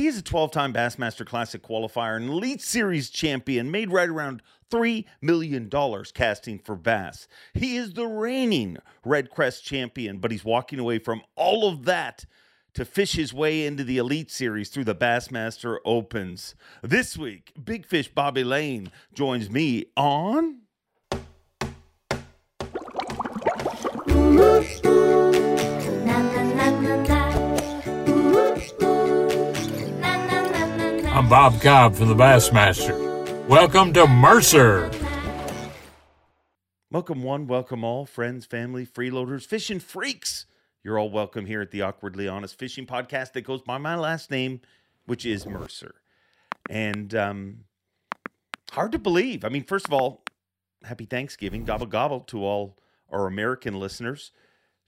He is a 12 time Bassmaster Classic qualifier and Elite Series champion, made right around $3 million casting for bass. He is the reigning Red Crest champion, but he's walking away from all of that to fish his way into the Elite Series through the Bassmaster Opens. This week, Big Fish Bobby Lane joins me on. I'm Bob Cobb from the Bassmaster. Welcome to Mercer. Welcome, one, welcome all, friends, family, freeloaders, fishing freaks. You're all welcome here at the Awkwardly Honest Fishing Podcast that goes by my last name, which is Mercer. And um, hard to believe. I mean, first of all, happy Thanksgiving, gobble gobble to all our American listeners.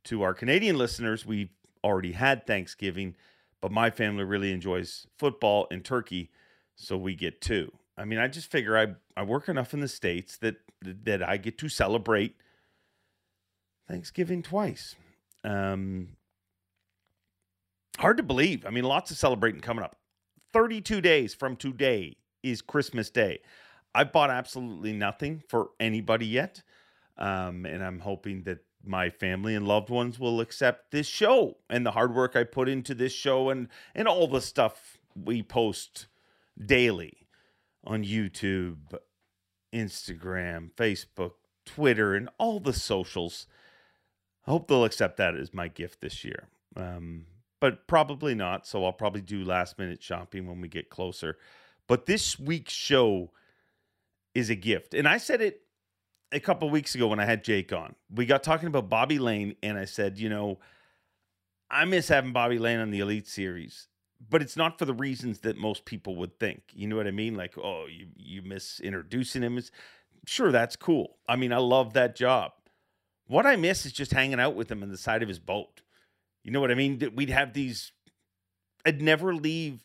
To our Canadian listeners, we've already had Thanksgiving, but my family really enjoys football and turkey, so we get two. I mean, I just figure I I work enough in the states that that I get to celebrate Thanksgiving twice. Um, hard to believe. I mean, lots of celebrating coming up. 32 days from today is Christmas Day. I bought absolutely nothing for anybody yet. Um, and I'm hoping that my family and loved ones will accept this show and the hard work I put into this show and, and all the stuff we post daily on YouTube, Instagram, Facebook, Twitter, and all the socials. I hope they'll accept that as my gift this year. Um, but probably not. So I'll probably do last minute shopping when we get closer. But this week's show is a gift. And I said it a couple weeks ago when I had Jake on. We got talking about Bobby Lane, and I said, you know, I miss having Bobby Lane on the Elite Series, but it's not for the reasons that most people would think. You know what I mean? Like, oh, you you miss introducing him. Sure, that's cool. I mean, I love that job. What I miss is just hanging out with him on the side of his boat. You know what I mean? We'd have these. I'd never leave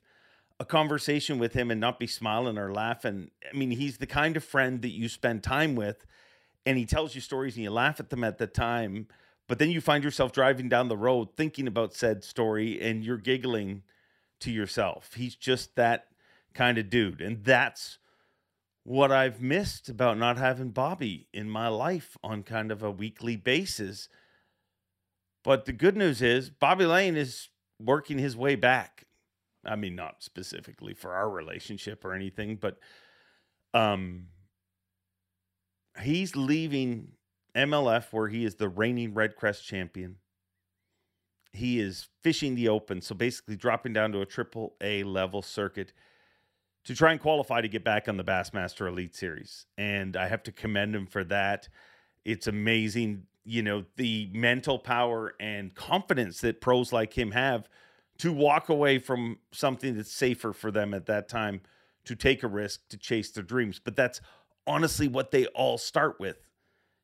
a conversation with him and not be smiling or laughing. I mean, he's the kind of friend that you spend time with and he tells you stories and you laugh at them at the time, but then you find yourself driving down the road thinking about said story and you're giggling to yourself. He's just that kind of dude. And that's what I've missed about not having Bobby in my life on kind of a weekly basis. But the good news is Bobby Lane is working his way back. I mean, not specifically for our relationship or anything, but um he's leaving MLF where he is the reigning Red Crest champion. He is fishing the open, so basically dropping down to a triple A level circuit to try and qualify to get back on the Bassmaster Elite Series. And I have to commend him for that. It's amazing, you know, the mental power and confidence that pros like him have to walk away from something that's safer for them at that time to take a risk to chase their dreams. But that's honestly what they all start with.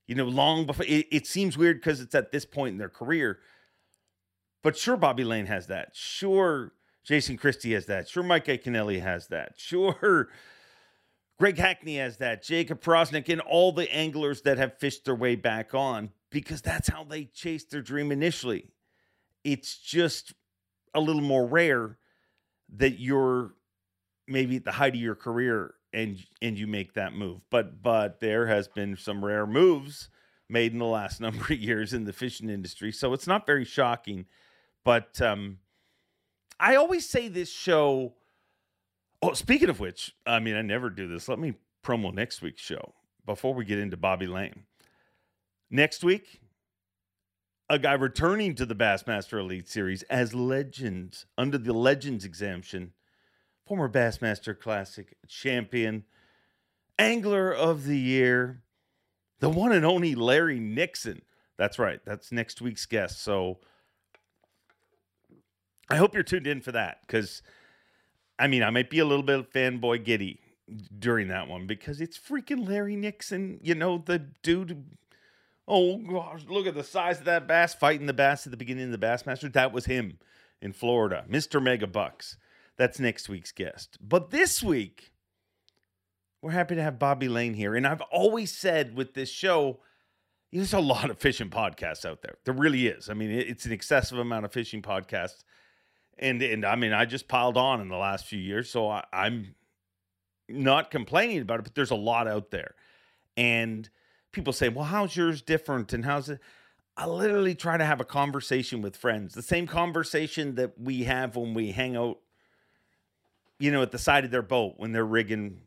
You know, long before it, it seems weird because it's at this point in their career. But sure, Bobby Lane has that. Sure, Jason Christie has that. Sure, Mike Iaconelli has that. Sure, Greg Hackney has that. Jacob Powroznik and all the anglers that have fished their way back on because that's how they chased their dream initially. It's just a little more rare that you're maybe at the height of your career and and you make that move. But but there has been some rare moves made in the last number of years in the fishing industry, so it's not very shocking. But um, I always say this show. Oh, speaking of which, I mean, I never do this. Let me promo next week's show before we get into Bobby Lane. Next week, a guy returning to the Bassmaster Elite Series as Legends under the Legends exemption former Bassmaster Classic champion, angler of the year, the one and only Larry Nixon. That's right. That's next week's guest. So I hope you're tuned in for that because, I mean, I might be a little bit fanboy giddy during that one because it's freaking Larry Nixon. You know, the dude. Oh gosh, look at the size of that bass fighting the bass at the beginning of the Bassmaster. That was him in Florida, Mr. Mega Bucks. That's next week's guest. But this week, we're happy to have Bobby Lane here. And I've always said with this show, there's a lot of fishing podcasts out there. There really is. I mean, it's an excessive amount of fishing podcasts. and and I mean I just piled on in the last few years, so I, I'm not complaining about it. But there's a lot out there, and people say, "Well, how's yours different?" And how's it? I literally try to have a conversation with friends, the same conversation that we have when we hang out, you know, at the side of their boat when they're rigging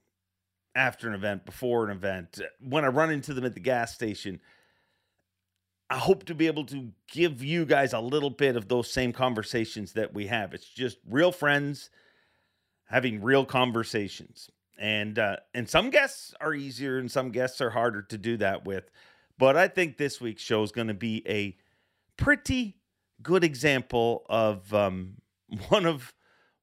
after an event, before an event, when I run into them at the gas station I hope to be able to give you guys a little bit of those same conversations that we have. It's just real friends having real conversations. And uh, and some guests are easier and some guests are harder to do that with. But I think this week's show is going to be a pretty good example of um, one of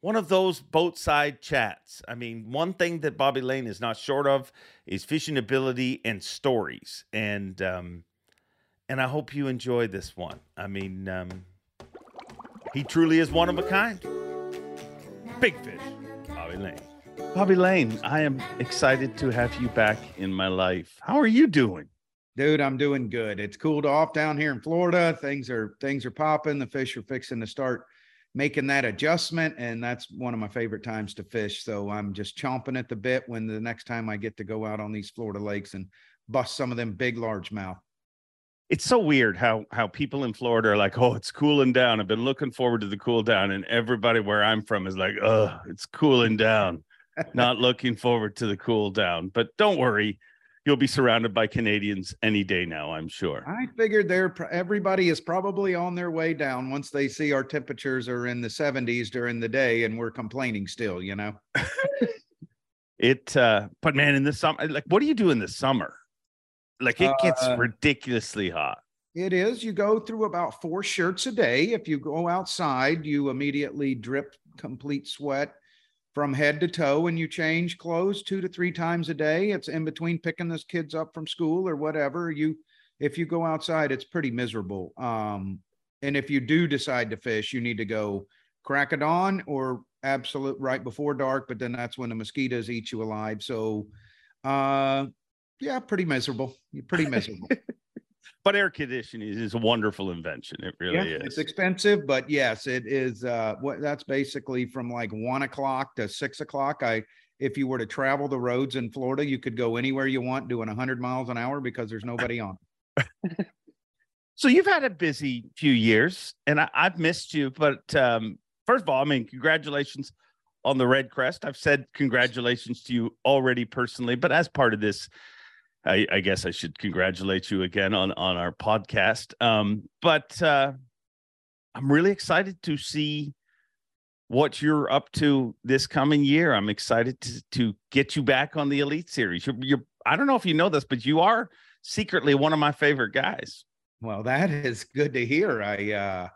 one of those boat side chats. I mean, one thing that Bobby Lane is not short of is fishing ability and stories. And um, and I hope you enjoy this one. I mean, um, he truly is one of a kind. Big fish, Bobby Lane. Bobby Lane, I am excited to have you back in my life. How are you doing? Dude, I'm doing good. It's cooled off down here in Florida. Things are things are popping. The fish are fixing to start making that adjustment and that's one of my favorite times to fish so i'm just chomping at the bit when the next time i get to go out on these florida lakes and bust some of them big largemouth it's so weird how how people in Florida are like, oh, it's cooling down. I've been looking forward to the cool down, and everybody where I'm from is like, oh, it's cooling down. Not looking forward to the cool down. But don't worry, you'll be surrounded by Canadians any day now. I'm sure. I figured they're everybody is probably on their way down once they see our temperatures are in the 70s during the day, and we're complaining still. You know. it, uh, but man, in the summer, like, what do you do in the summer? Like it gets uh, ridiculously hot. It is. You go through about four shirts a day. If you go outside, you immediately drip complete sweat from head to toe and you change clothes two to three times a day. It's in between picking those kids up from school or whatever. You if you go outside, it's pretty miserable. Um, and if you do decide to fish, you need to go crack of dawn or absolute right before dark, but then that's when the mosquitoes eat you alive. So uh yeah, pretty miserable. You're pretty miserable. but air conditioning is a wonderful invention. It really yeah, is. It's expensive, but yes, it is. Uh, what that's basically from like one o'clock to six o'clock. I, if you were to travel the roads in Florida, you could go anywhere you want doing 100 miles an hour because there's nobody on. so you've had a busy few years, and I, have missed you. But um, first of all, I mean, congratulations on the Red Crest. I've said congratulations to you already personally, but as part of this I, I, guess I should congratulate you again on on our podcast. Um, but uh, I'm really excited to see what you're up to this coming year. I'm excited to to get you back on the Elite Series. You're, you're I don't know if you know this, but you are secretly one of my favorite guys. Well, that is good to hear. I uh,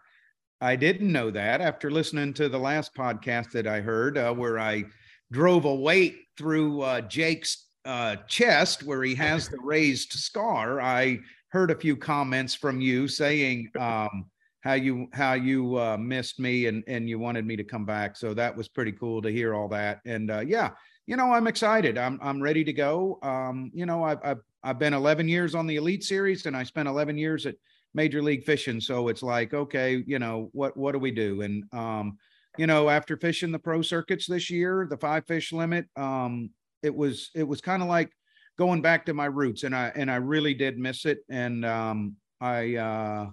I didn't know that after listening to the last podcast that I heard, uh, where I drove a weight through uh, Jake's uh, chest where he has the raised scar, I heard a few comments from you saying um, how you how you uh, missed me and and you wanted me to come back. So that was pretty cool to hear all that. And uh, yeah, you know, I'm excited. I'm I'm ready to go. Um, you know, I've, I've I've been 11 years on the Elite Series, and I spent 11 years at Major League Fishing. So it's like, okay, you know, what what do we do? And um, you know, after fishing the pro circuits this year, the five fish limit, um, it was it was kind of like going back to my roots and i and i really did miss it. And um i uh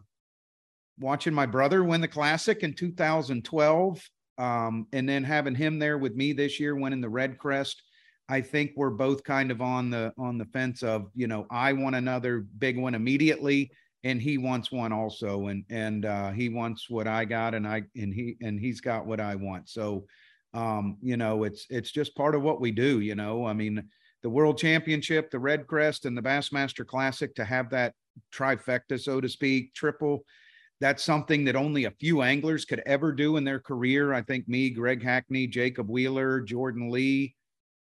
watching my brother win the classic in 2012 um and then having him there with me this year winning the red crest i think we're both kind of on the on the fence of you know i want another big one immediately and he wants one also. And and uh he wants what i got and i and he and he's got what i want. So um, you know, it's it's just part of what we do. You know, I mean, the World Championship, the Red Crest, and the Bassmaster Classic to have that trifecta, so to speak, triple. That's something that only a few anglers could ever do in their career. I think me, Greg Hackney, Jacob Wheeler, Jordan Lee,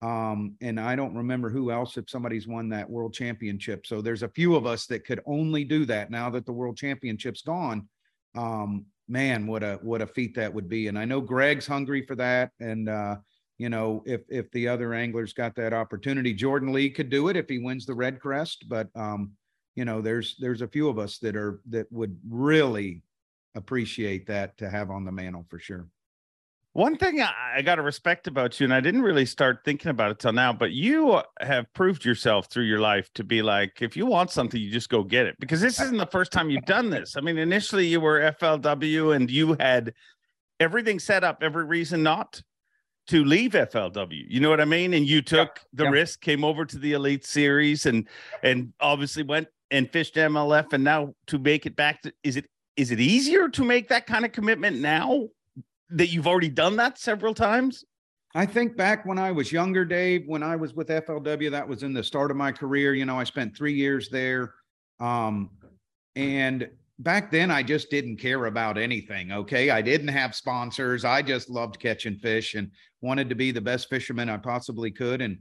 um, and I don't remember who else if somebody's won that world championship. So there's a few of us that could only do that now that the world championship's gone. Um, man, what a what a feat that would be. And I know Greg's hungry for that. And uh, you know, if if the other anglers got that opportunity, Jordan Lee could do it if he wins the Red Crest. But um, you know, there's there's a few of us that are that would really appreciate that to have on the mantle for sure. One thing I, I got to respect about you, and I didn't really start thinking about it till now, but you uh, have proved yourself through your life to be like, if you want something, you just go get it. Because this isn't the first time you've done this. I mean, initially you were FLW and you had everything set up, every reason not to leave FLW. You know what I mean? And you took the risk, came over to the Elite Series, and and obviously went and fished MLF, and now to make it back. To, is it is it easier to make that kind of commitment now that you've already done that several times? I think back when I was younger, Dave, when I was with FLW, that was in the start of my career. You know, I spent three years there. Um, and back then I just didn't care about anything. Okay. I didn't have sponsors. I just loved catching fish and wanted to be the best fisherman I possibly could. And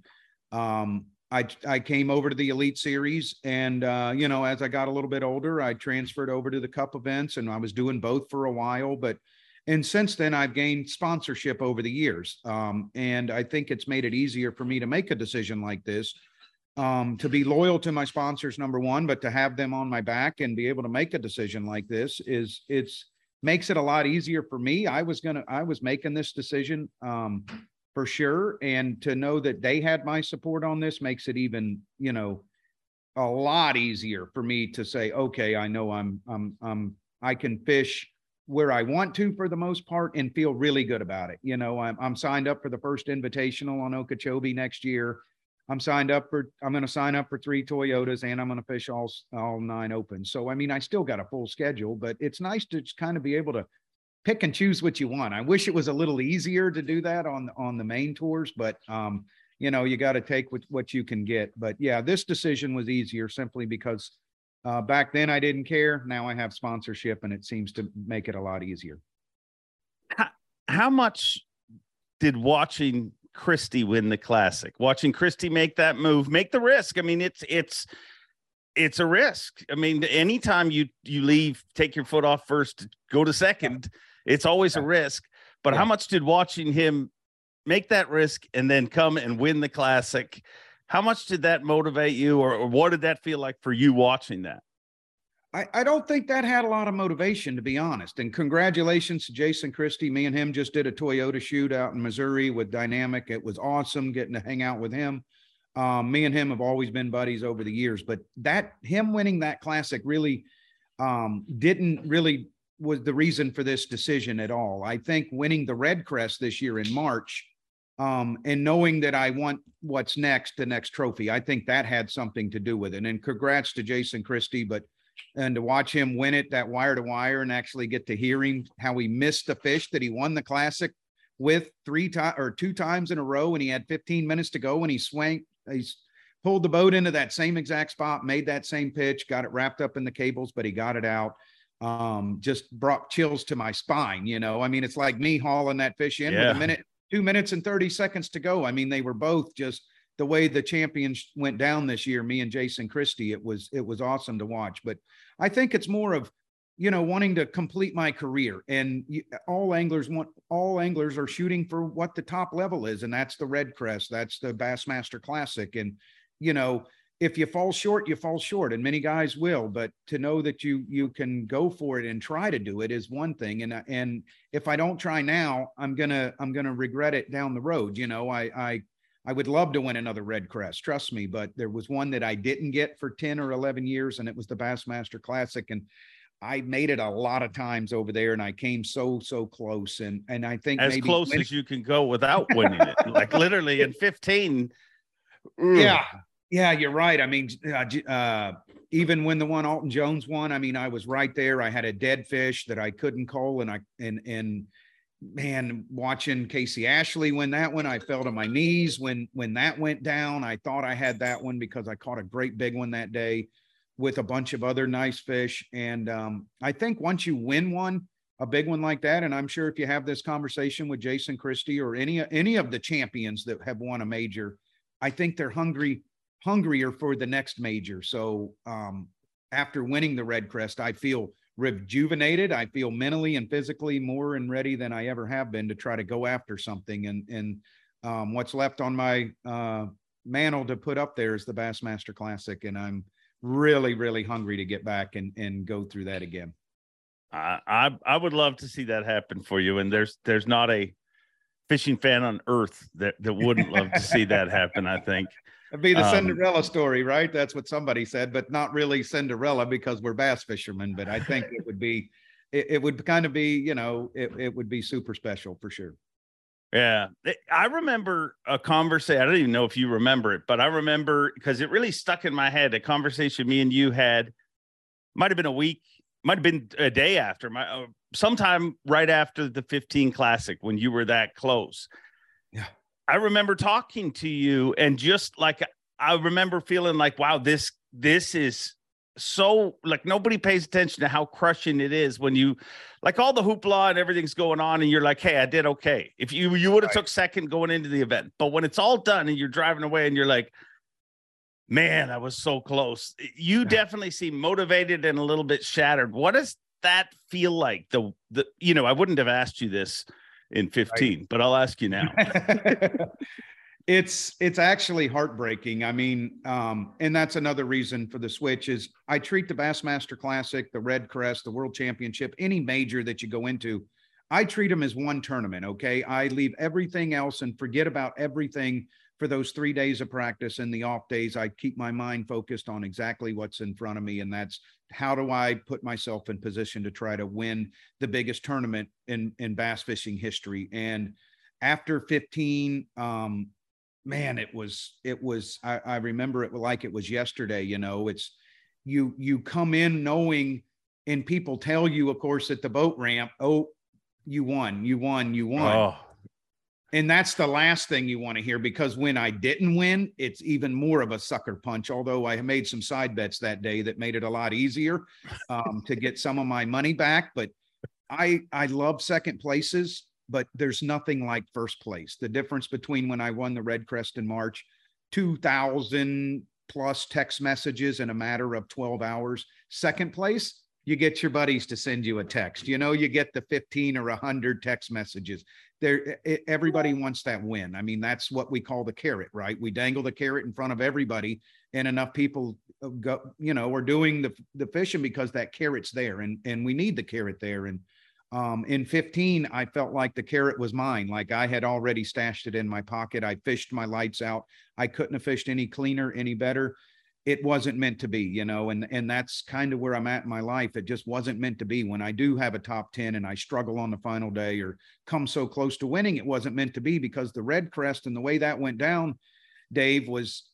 um, I, I came over to the elite series and uh, you know as i got a little bit older i transferred over to the cup events and i was doing both for a while but and since then i've gained sponsorship over the years um, and i think it's made it easier for me to make a decision like this um, to be loyal to my sponsors number one but to have them on my back and be able to make a decision like this is it's makes it a lot easier for me. I was gonna i was making this decision um, for sure and to know that they had my support on this makes it even you know a lot easier for me to say okay i know i'm i'm i'm i can fish where I want to for the most part and feel really good about it. You know, I'm, I'm signed up for the first invitational on Okeechobee next year. I'm signed up for, I'm going to sign up for three Toyotas and I'm going to fish all, all nine open. So, I mean, I still got a full schedule, but it's nice to just kind of be able to pick and choose what you want. I wish it was a little easier to do that on, on the main tours, but, um, you know, you got to take what, what you can get. But yeah, this decision was easier simply because uh, back then, I didn't care. Now I have sponsorship, and it seems to make it a lot easier. How, how much did watching Christie win the classic, watching Christie make that move, make the risk? I mean, it's it's it's a risk. I mean, anytime you you leave, take your foot off first, go to second, it's always a risk. But yeah. how much did watching him make that risk and then come and win the classic? How much did that motivate you, or, or what did that feel like for you watching that? I, I don't think that had a lot of motivation, to be honest. And congratulations to Jason Christie. Me and him just did a Toyota shoot out in Missouri with Dynamic. It was awesome getting to hang out with him. Um, me and him have always been buddies over the years, but that him winning that classic really um, didn't really was the reason for this decision at all. I think winning the Red Crest this year in March um, and knowing that I want what's next, the next trophy, I think that had something to do with it. And congrats to Jason Christie, but and to watch him win it that wire to wire and actually get to hear him how he missed the fish that he won the classic with three times or two times in a row and he had 15 minutes to go and he swung he's pulled the boat into that same exact spot made that same pitch got it wrapped up in the cables but he got it out um just brought chills to my spine you know i mean it's like me hauling that fish in yeah. with a minute two minutes and 30 seconds to go. I mean, they were both just the way the champions went down this year, me and Jason Christie, it was it was awesome to watch. But I think it's more of you know wanting to complete my career and all anglers want all anglers are shooting for what the top level is and that's the red crest that's the bassmaster classic and you know if you fall short, you fall short, and many guys will. But to know that you you can go for it and try to do it is one thing. And and if I don't try now, I'm gonna I'm gonna regret it down the road. You know, I I I would love to win another Red Crest, trust me. But there was one that I didn't get for ten or eleven years, and it was the Bassmaster Classic, and I made it a lot of times over there, and I came so so close. And and I think as close as you can go without winning it, like literally in fifteen. Mm. Yeah, yeah, you're right. I mean, uh, uh, even when the one Alton Jones won, I mean, I was right there. I had a dead fish that I couldn't call, and I and and man, watching Casey Ashley win that one, I fell to my knees when when that went down. I thought I had that one because I caught a great big one that day with a bunch of other nice fish. And um, I think once you win one, a big one like that, and I'm sure if you have this conversation with Jason Christie or any any of the champions that have won a major, I think they're hungry hungrier for the next major. So um, after winning the Red Crest, I feel rejuvenated. I feel mentally and physically more and ready than I ever have been to try to go after something. And and um, what's left on my uh, mantle to put up there is the Bassmaster Classic, and I'm really really hungry to get back and and go through that again. I I, I would love to see that happen for you. And there's there's not a fishing fan on earth that, that wouldn't love to see that happen, I think. It'd be the Um, Cinderella story, right? That's what somebody said, but not really Cinderella because we're bass fishermen. But I think it would be, it, it would kind of be, you know, it, it would be super special for sure. Yeah. I remember a conversation. I don't even know if you remember it, but I remember because it really stuck in my head. A conversation me and you had might have been a week, might have been a day after my uh, sometime right after the 15 classic when you were that close. I remember talking to you and just like I remember feeling like, wow, this this is so like nobody pays attention to how crushing it is when you like all the hoopla and everything's going on and you're like hey i did okay if you you would have Right. took second going into the event but when it's all done and you're driving away and you're like man i was so close you Yeah. definitely seem motivated and a little bit shattered what does that feel like the the you know i wouldn't have asked you this in 15 but i'll ask you now it's it's actually heartbreaking. I mean, um, and that's another reason for the switch is I treat the Bassmaster Classic, the Red Crest, the World Championship, any major that you go into, I treat them as one tournament. Okay, I leave everything else and forget about everything for those three days of practice and the off days. I keep my mind focused on exactly what's in front of me, and that's how do I put myself in position to try to win the biggest tournament in in bass fishing history and after 15 um man it was it was I, I remember it like it was yesterday you know it's you you come in knowing and people tell you of course at the boat ramp oh you won you won you won oh and that's the last thing you want to hear because when I didn't win, it's even more of a sucker punch. Although I made some side bets that day that made it a lot easier um, to get some of my money back. But I I love second places, but there's nothing like first place. The difference between when I won the Red Crest in March, two thousand plus text messages in a matter of 12 hours. Second place, you get your buddies to send you a text. You know, you get the 15 or 100 text messages. There everybody wants that win. I mean that's what we call the carrot right? We dangle the carrot in front of everybody and enough people uh, go you know are doing the the fishing because that carrot's there and and we need the carrot there. And um in 15 i felt like the carrot was mine. Like i had already stashed it in my pocket. I fished my lights out. I couldn't have fished any cleaner any better it wasn't meant to be, you know, and and that's kind of where I'm at in my life. It just wasn't meant to be. When I do have a top 10 and I struggle on the final day or come so close to winning, it wasn't meant to be because the red crest and the way that went down, Dave, was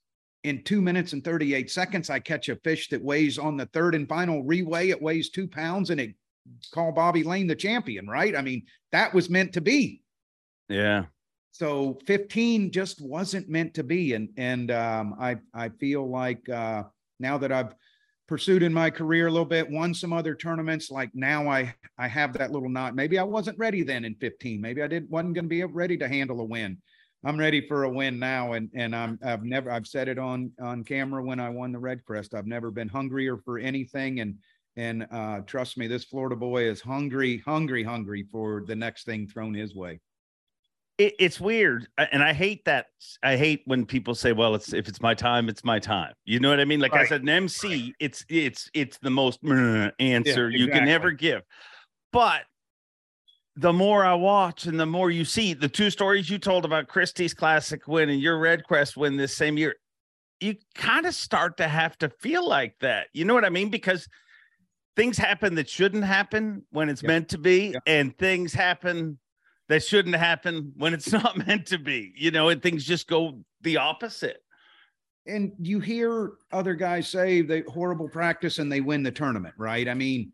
in two minutes and 38 seconds. I catch a fish that weighs on the third and final reweigh, it weighs two pounds and it call Bobby Lane the champion, right? I mean, that was meant to be yeah so 15 just wasn't meant to be and and um, i i feel like uh, now that i've pursued in my career a little bit won some other tournaments like now i i have that little knot. Maybe i wasn't ready then in 15 maybe i didn't wasn't going to be ready to handle a win. I'm ready for a win now and and i'm i've never i've said it on on camera when i won the red crest. I've never been hungrier for anything and and uh trust me this florida boy is hungry hungry hungry for the next thing thrown his way it, it's weird uh, and i hate that i hate when people say well it's if it's my time it's my time. You know what i mean? Like Right. as an mc it's it's it's the most answer you can ever give. But the more i watch and the more you see the two stories you told about christie's classic win and your red crest win this same year you kind of start to have to feel like that. You know what i mean? Because things happen that shouldn't happen when it's Yeah. meant to be Yeah. and things happen that shouldn't happen when it's not meant to be, you know, and things just go the opposite. and you hear other guys say they horrible practice and they win the tournament, right? I mean,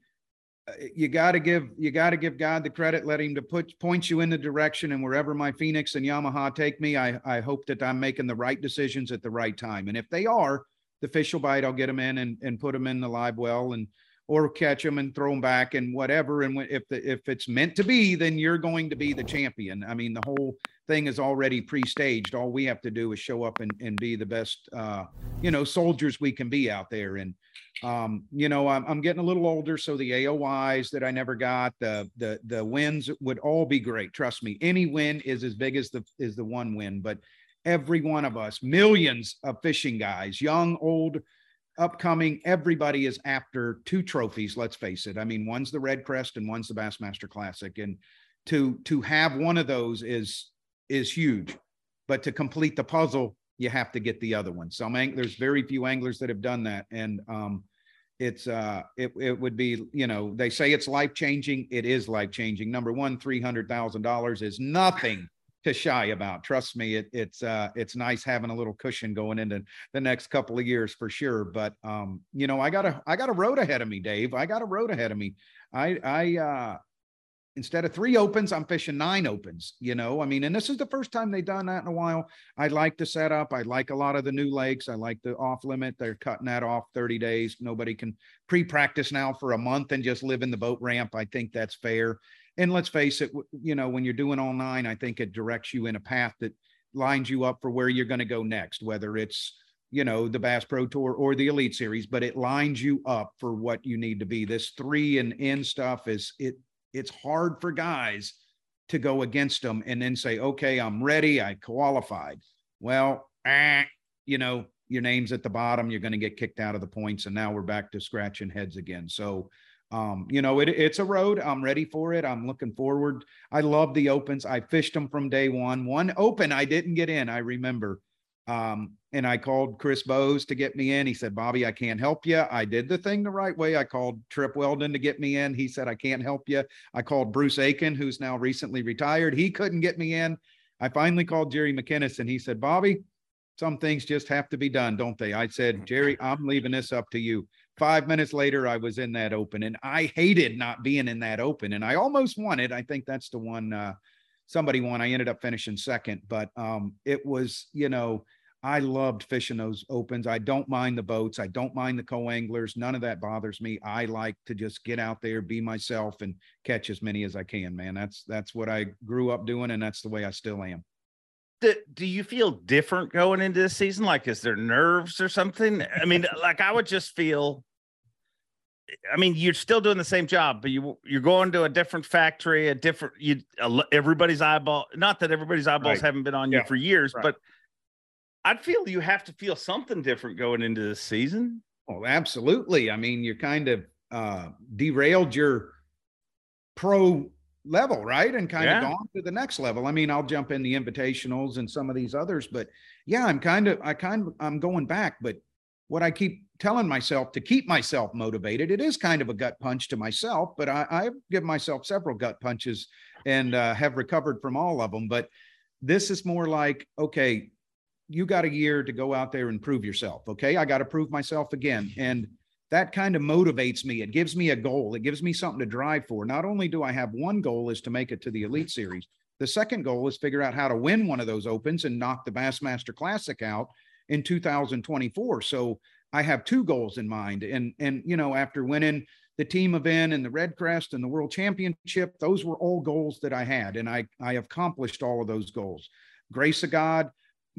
uh, you got to give you got to give God the credit, let him to put point you in the direction, and wherever my Phoenix and Yamaha take me, I I hope that I'm making the right decisions at the right time, and if they are, the fish will bite. I'll get them in and and put them in the live well and or catch them and throw them back and whatever. And if the if it's meant to be, then you're going to be the champion. I mean, the whole thing is already pre-staged. All we have to do is show up and, and be the best, uh, you know, soldiers we can be out there. And, um, you know, I'm, I'm getting a little older. So the AOYs that I never got, the, the, the wins would all be great. Trust me, any win is as big as the, is the one win, but every one of us, millions of fishing guys, young, old, upcoming, everybody is after two trophies. Let's face it. I mean, one's the Red Crest and one's the Bassmaster Classic. And to, to have one of those is, is huge. But to complete the puzzle, you have to get the other one. Some ang- there's very few anglers that have done that. And um, it's uh it, it would be you know they say it's life changing it is life changing number one three hundred thousand dollars is nothing to shy about trust me it, it's uh it's nice having a little cushion going into the next couple of years for sure but um you know i got a i got a road ahead of me dave i got a road ahead of me i i uh instead of three opens, I'm fishing nine opens, you know. I mean, and this is the first time they've done that in a while. I like the setup. I like a lot of the new lakes. I like the off limit. They're cutting that off 30 days. Nobody can pre practice now for a month and just live in the boat ramp. I think that's fair. And let's face it, you know, when you're doing all nine, I think it directs you in a path that lines you up for where you're going to go next, whether it's you know the bass pro tour or the elite series but it lines you up for what you need to be this three and in stuff is it it's hard for guys to go against them and then say, okay, I'm ready. I qualified. Well, eh, you know, your name's at the bottom. You're going to get kicked out of the points. And now we're back to scratching heads again. So, um, you know, it, it's a road. I'm ready for it. I'm looking forward. I love the opens. I fished them from day one. One open, I didn't get in. I remember um, and I called Chris Bowes to get me in. He said, Bobby, I can't help you. I did the thing the right way. I called Trip Weldon to get me in. He said, I can't help you. I called Bruce Akin, who's now recently retired. He couldn't get me in. I finally called Jerry McKinnis and he said, Bobby, some things just have to be done, don't they? I said, Jerry, I'm leaving this up to you. Five minutes later, I was in that open and I hated not being in that open and I almost won it. I think that's the one uh, somebody won. I ended up finishing second, but um, it was, you know, I loved fishing those opens. I don't mind the boats. I don't mind the co-anglers. None of that bothers me. I like to just get out there, be myself, and catch as many as I can. Man, that's that's what I grew up doing, and that's the way I still am. Do, do you feel different going into this season? Like, is there nerves or something? I mean, like I would just feel. I mean, you're still doing the same job, but you you're going to a different factory, a different you. Everybody's eyeball. Not that everybody's eyeballs right. haven't been on yeah. you for years, right. but I'd feel you have to feel something different going into this season. Oh, absolutely. I mean, you kind of uh, derailed your pro level, right? And kind yeah. of gone to the next level. I mean, I'll jump in the invitationals and some of these others, but yeah, I'm kind of, I kind of, I'm going back. But what I keep telling myself to keep myself motivated, it is kind of a gut punch to myself, but I, I've given myself several gut punches and uh, have recovered from all of them. But this is more like, okay, you got a year to go out there and prove yourself. Okay. I got to prove myself again. And that kind of motivates me. It gives me a goal. It gives me something to drive for. Not only do I have one goal is to make it to the elite series. The second goal is figure out how to win one of those opens and knock the Bassmaster Classic out in 2024. So I have two goals in mind. And and you know, after winning the team event and the Red Crest and the World Championship, those were all goals that I had, and I I accomplished all of those goals. Grace of God,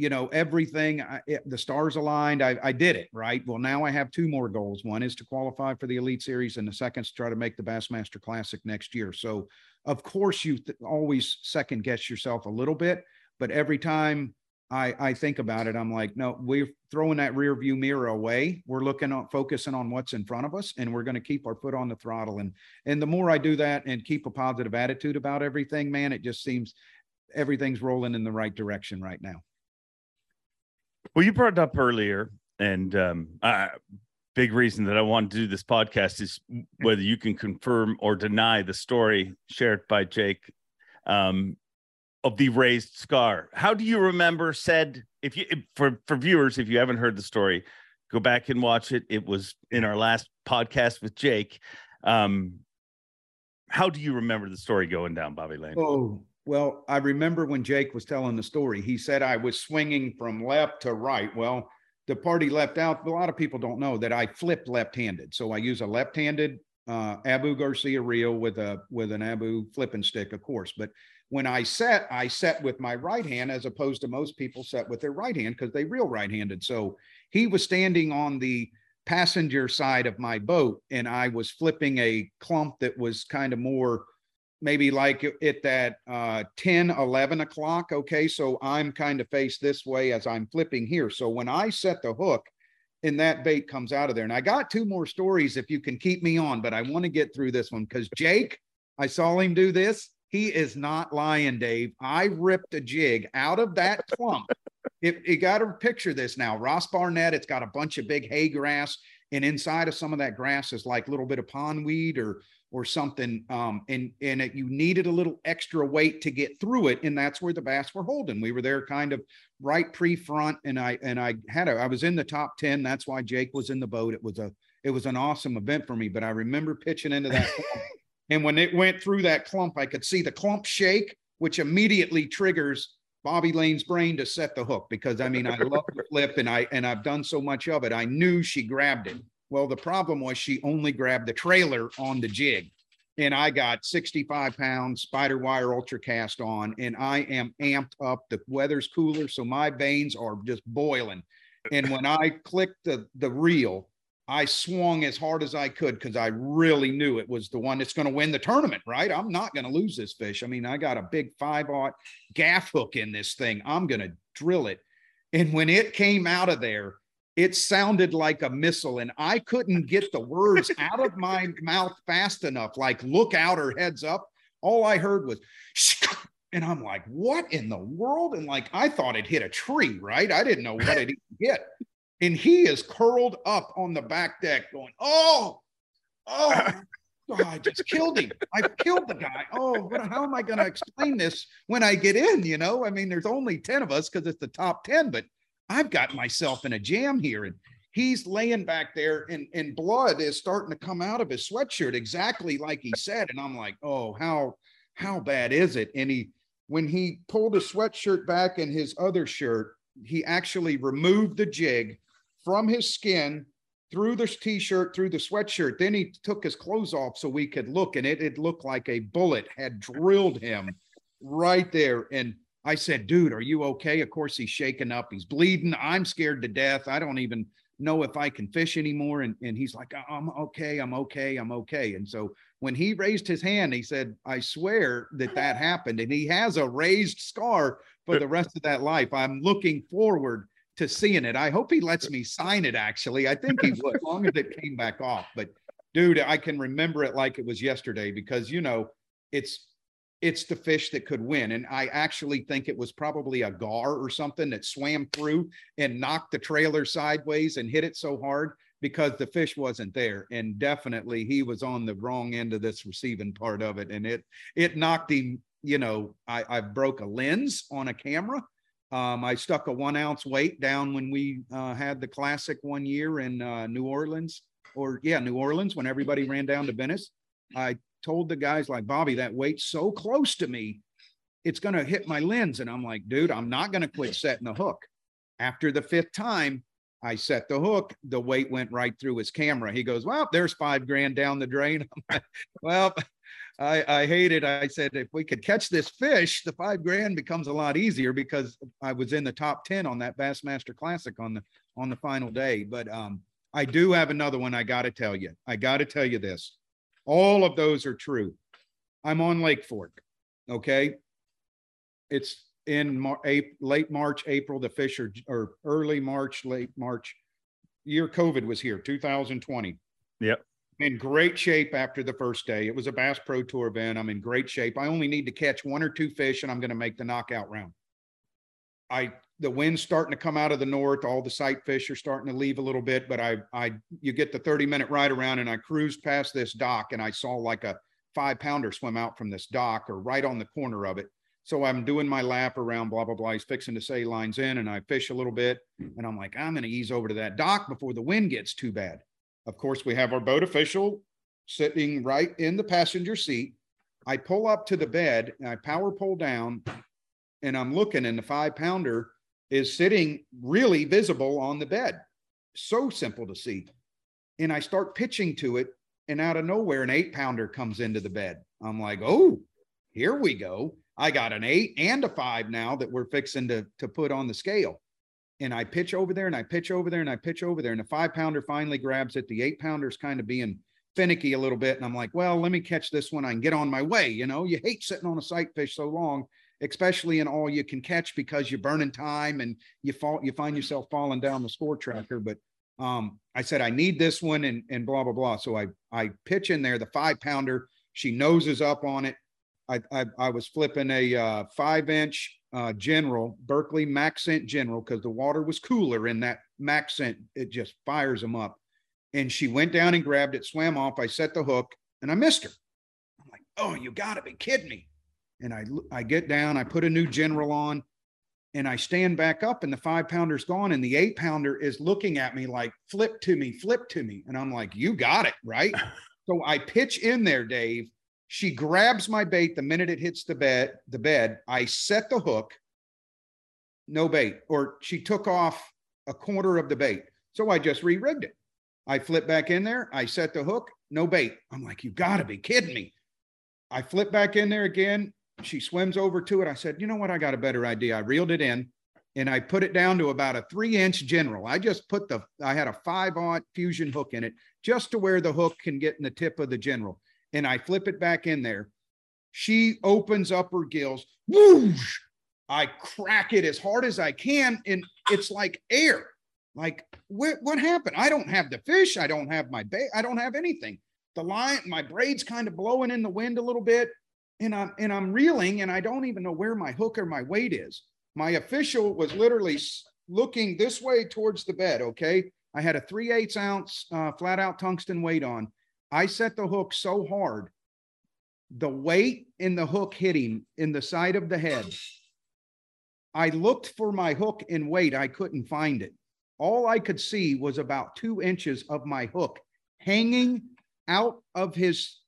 you know everything I, it, the stars aligned I, I did it right well now i have two more goals one is to qualify for the elite series and the second is to try to make the bassmaster classic next year so of course you th- always second guess yourself a little bit but every time I, I think about it i'm like no we're throwing that rear view mirror away. We're looking on focusing on what's in front of us and we're going to keep our foot on the throttle. And and the more i do that and keep a positive attitude about everything man it just seems everything's rolling in the right direction right now. Well, you brought it up earlier, and um, uh, big reason that I wanted to do this podcast is whether you can confirm or deny the story shared by Jake. Um, of the raised scar. How do you remember said if you for for viewers if you haven't heard the story, go back and watch it. It was in our last podcast with Jake. Um, how do you remember the story going down, Bobby Lane? Oh, well, I remember when Jake was telling the story, he said I was swinging from left to right. Well, the party left out. A lot of people don't know that I flip left-handed. So I use a left-handed uh, Abu Garcia reel with a with an Abu flipping stick, of course. But when I set, I set with my right hand as opposed to most people set with their right hand because they reel right-handed. So he was standing on the passenger side of my boat, and I was flipping a clump that was kind of more maybe like at that uh, 10, 11 o'clock. Okay. So I'm kind of faced this way as I'm flipping here. So when I set the hook and that bait comes out of there, and I got two more stories if you can keep me on, but I want to get through this one because Jake, I saw him do this He is not lying, Dave. I ripped a jig out of that clump. if you got to picture this now, Ross Barnett, it's got a bunch of big hay grass, and inside of some of that grass is like a little bit of pondweed or or something. Um, and and it, you needed a little extra weight to get through it, and that's where the bass were holding. We were there kind of right pre-front, and I and I had a I was in the top ten. That's why Jake was in the boat. It was a it was an awesome event for me. But I remember pitching into that, and when it went through that clump, I could see the clump shake, which immediately triggers Bobby Lane's brain to set the hook because I mean I love the flip and I and I've done so much of it. I knew she grabbed it. Well, the problem was she only grabbed the trailer on the jig. And I got 65 pounds SpiderWire Ultracast on, and I am amped up. The weather's cooler, so my veins are just boiling. And when I clicked the, the reel, I swung as hard as I could because I really knew it was the one that's going to win the tournament, right? I'm not going to lose this fish. I mean, I got a big five aught gaff hook in this thing. I'm going to drill it. And when it came out of there, it sounded like a missile and i couldn't get the words out of my mouth fast enough like look out or heads up all i heard was and i'm like what in the world and like i thought it hit a tree right i didn't know what it hit and he is curled up on the back deck going oh oh God, I just killed him. I killed the guy. Oh, what, how am I going to explain this when I get in? You know, I mean, there's only 10 of us because it's the top 10, but I've got myself in a jam here. And he's laying back there and, and blood is starting to come out of his sweatshirt exactly like he said. And I'm like, oh, how how bad is it? And he when he pulled his sweatshirt back and his other shirt, he actually removed the jig from his skin through the t-shirt, through the sweatshirt. Then he took his clothes off so we could look, and it, it looked like a bullet had drilled him right there. And I said, dude, are you okay? Of course, he's shaking up. He's bleeding. I'm scared to death. I don't even know if I can fish anymore. And, and he's like, I'm okay. I'm okay. I'm okay. And so when he raised his hand, he said, I swear that that happened. And he has a raised scar for the rest of that life. I'm looking forward to seeing it. I hope he lets me sign it, actually. I think he would, as long as it came back off. But dude, I can remember it like it was yesterday because, you know, it's it's the fish that could win. And I actually think it was probably a gar or something that swam through and knocked the trailer sideways and hit it so hard because the fish wasn't there. And definitely he was on the wrong end of this receiving part of it. And it it knocked him, you know, I, I broke a lens on a camera. Um, I stuck a one ounce weight down when we uh, had the classic one year in uh, New Orleans, or yeah, New Orleans, when everybody ran down to Venice. I told the guys like Bobby, that weight's so close to me, it's going to hit my lens. And I'm like, dude, I'm not going to quit setting the hook. After the fifth time, I set the hook. The weight went right through his camera. He goes, Well, there's five grand down the drain. Like, well, I, I hate it. I said, if we could catch this fish, the five grand becomes a lot easier because I was in the top 10 on that Bassmaster Classic on the on the final day. But um, I do have another one I gotta tell you. I gotta tell you this. All of those are true. I'm on Lake Fork. Okay. It's in Mar- late March, April. The fish are or early March, late March. Year COVID was here, 2020. Yep. In great shape after the first day. It was a Bass Pro Tour event. I'm in great shape. I only need to catch one or two fish, and I'm going to make the knockout round. I the wind's starting to come out of the north. All the sight fish are starting to leave a little bit, but I, I, you get the 30 minute ride around and I cruised past this dock and I saw like a five pounder swim out from this dock or right on the corner of it. So I'm doing my lap around, blah, blah, blah. He's fixing to say lines in and I fish a little bit. And I'm like, I'm going to ease over to that dock before the wind gets too bad. Of course, we have our boat official sitting right in the passenger seat. I pull up to the bed and I power pull down and I'm looking and the five pounder is sitting really visible on the bed. So simple to see. And I start pitching to it, and out of nowhere, an eight pounder comes into the bed. I'm like, oh, here we go. I got an eight and a five now that we're fixing to, to put on the scale. And I pitch over there and I pitch over there and I pitch over there. And the five pounder finally grabs it. The eight pounder's kind of being finicky a little bit. And I'm like, well, let me catch this one. I can get on my way. You know, you hate sitting on a sight fish so long especially in all you can catch because you're burning time and you fall you find yourself falling down the score tracker but um, i said i need this one and and blah blah blah so i i pitch in there the five pounder she noses up on it I, I, I was flipping a uh, five inch uh, General, Berkley MaxScent General, because the water was cooler in that MaxScent. It just fires them up. And she went down and grabbed it, swam off. I set the hook and I missed her. I'm like, oh, you got to be kidding me. And I, I get down, I put a new General on and I stand back up and the five pounder's gone and the eight pounder is looking at me like flip to me, flip to me. And I'm like, you got it, right? so I pitch in there, Dave. She grabs my bait the minute it hits the bed, the bed. I set the hook, no bait, or she took off a quarter of the bait. So I just re-rigged it. I flip back in there, I set the hook, no bait. I'm like, you gotta be kidding me. I flip back in there again, she swims over to it. I said, you know what? I got a better idea. I reeled it in and I put it down to about a three inch general. I just put the, I had a five aught fusion hook in it just to where the hook can get in the tip of the general. And I flip it back in there. She opens up her gills. Whoosh! I crack it as hard as I can. And it's like air. Like, what, what happened? I don't have the fish. I don't have my bait. I don't have anything. The line, my braid's kind of blowing in the wind a little bit and I'm and I'm reeling and I don't even know where my hook or my weight is. My official was literally looking this way towards the bed. Okay, I had a three eighths ounce uh, flat out tungsten weight on. I set the hook so hard, the weight in the hook hitting in the side of the head. I looked for my hook and weight. I couldn't find it. All I could see was about two inches of my hook hanging out of his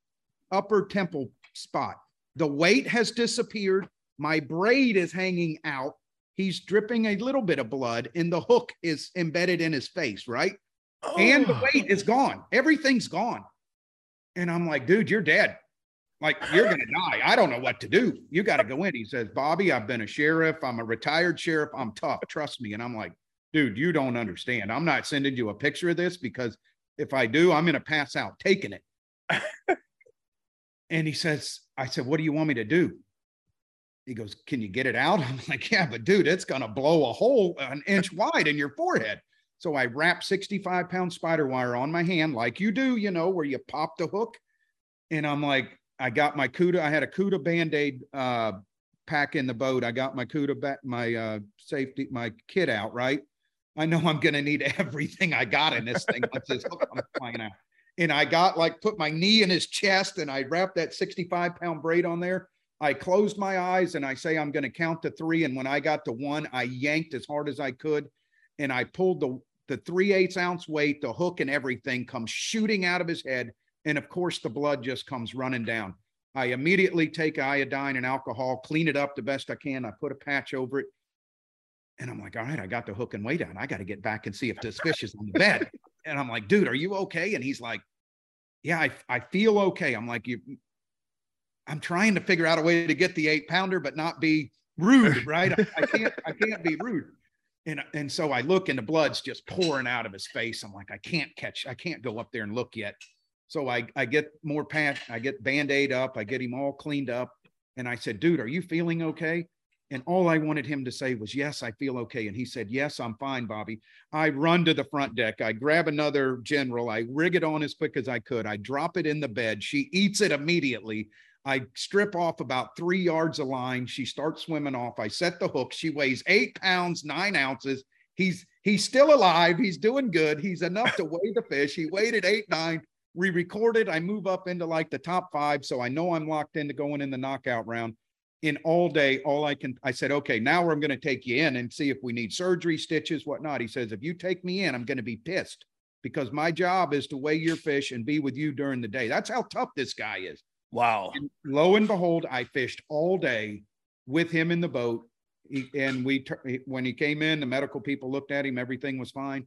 upper temple spot. The weight has disappeared. My braid is hanging out. He's dripping a little bit of blood, and the hook is embedded in his face, right? Oh. And the oh. weight is gone. Everything's gone. And I'm like, dude, you're dead. Like, you're going to die. I don't know what to do. You got to go in. He says, Bobby, I've been a sheriff. I'm a retired sheriff. I'm tough. Trust me. And I'm like, dude, you don't understand. I'm not sending you a picture of this because if I do, I'm going to pass out taking it. and he says, I said, What do you want me to do? He goes, Can you get it out? I'm like, Yeah, but dude, it's going to blow a hole an inch wide in your forehead. So I wrap 65 pound SpiderWire on my hand, like you do, you know, where you pop the hook. And I'm like, I got my CUDA. I had a CUDA band aid uh, pack in the boat. I got my CUDA, back, my uh, safety, my kit out, right? I know I'm going to need everything I got in this thing once this hook flying out and I got like put my knee in his chest and I wrapped that 65 pound braid on there. I closed my eyes and I say, I'm going to count to three. And when I got to one, I yanked as hard as I could and I pulled the, the three eighths ounce weight, the hook and everything comes shooting out of his head. And of course, the blood just comes running down. I immediately take iodine and alcohol, clean it up the best I can. I put a patch over it. And I'm like, all right, I got the hook and weight on. I got to get back and see if this fish is on the bed. And I'm like, dude, are you okay? And he's like, yeah, I, I feel okay. I'm like, you, I'm trying to figure out a way to get the eight pounder, but not be rude, right? I, I can't, I can't be rude. And, and so I look and the blood's just pouring out of his face. I'm like, I can't catch, I can't go up there and look yet. So I, I get more pant, I get band-aid up, I get him all cleaned up. And I said, dude, are you feeling okay? And all I wanted him to say was, Yes, I feel okay. And he said, Yes, I'm fine, Bobby. I run to the front deck. I grab another general. I rig it on as quick as I could. I drop it in the bed. She eats it immediately. I strip off about three yards of line. She starts swimming off. I set the hook. She weighs eight pounds, nine ounces. He's he's still alive. He's doing good. He's enough to weigh the fish. He weighed at eight, nine. We recorded. I move up into like the top five. So I know I'm locked into going in the knockout round in all day, all I can, I said, okay, now I'm going to take you in and see if we need surgery, stitches, whatnot. He says, if you take me in, I'm going to be pissed because my job is to weigh your fish and be with you during the day. That's how tough this guy is. Wow. And lo and behold, I fished all day with him in the boat. He, and we, when he came in, the medical people looked at him, everything was fine.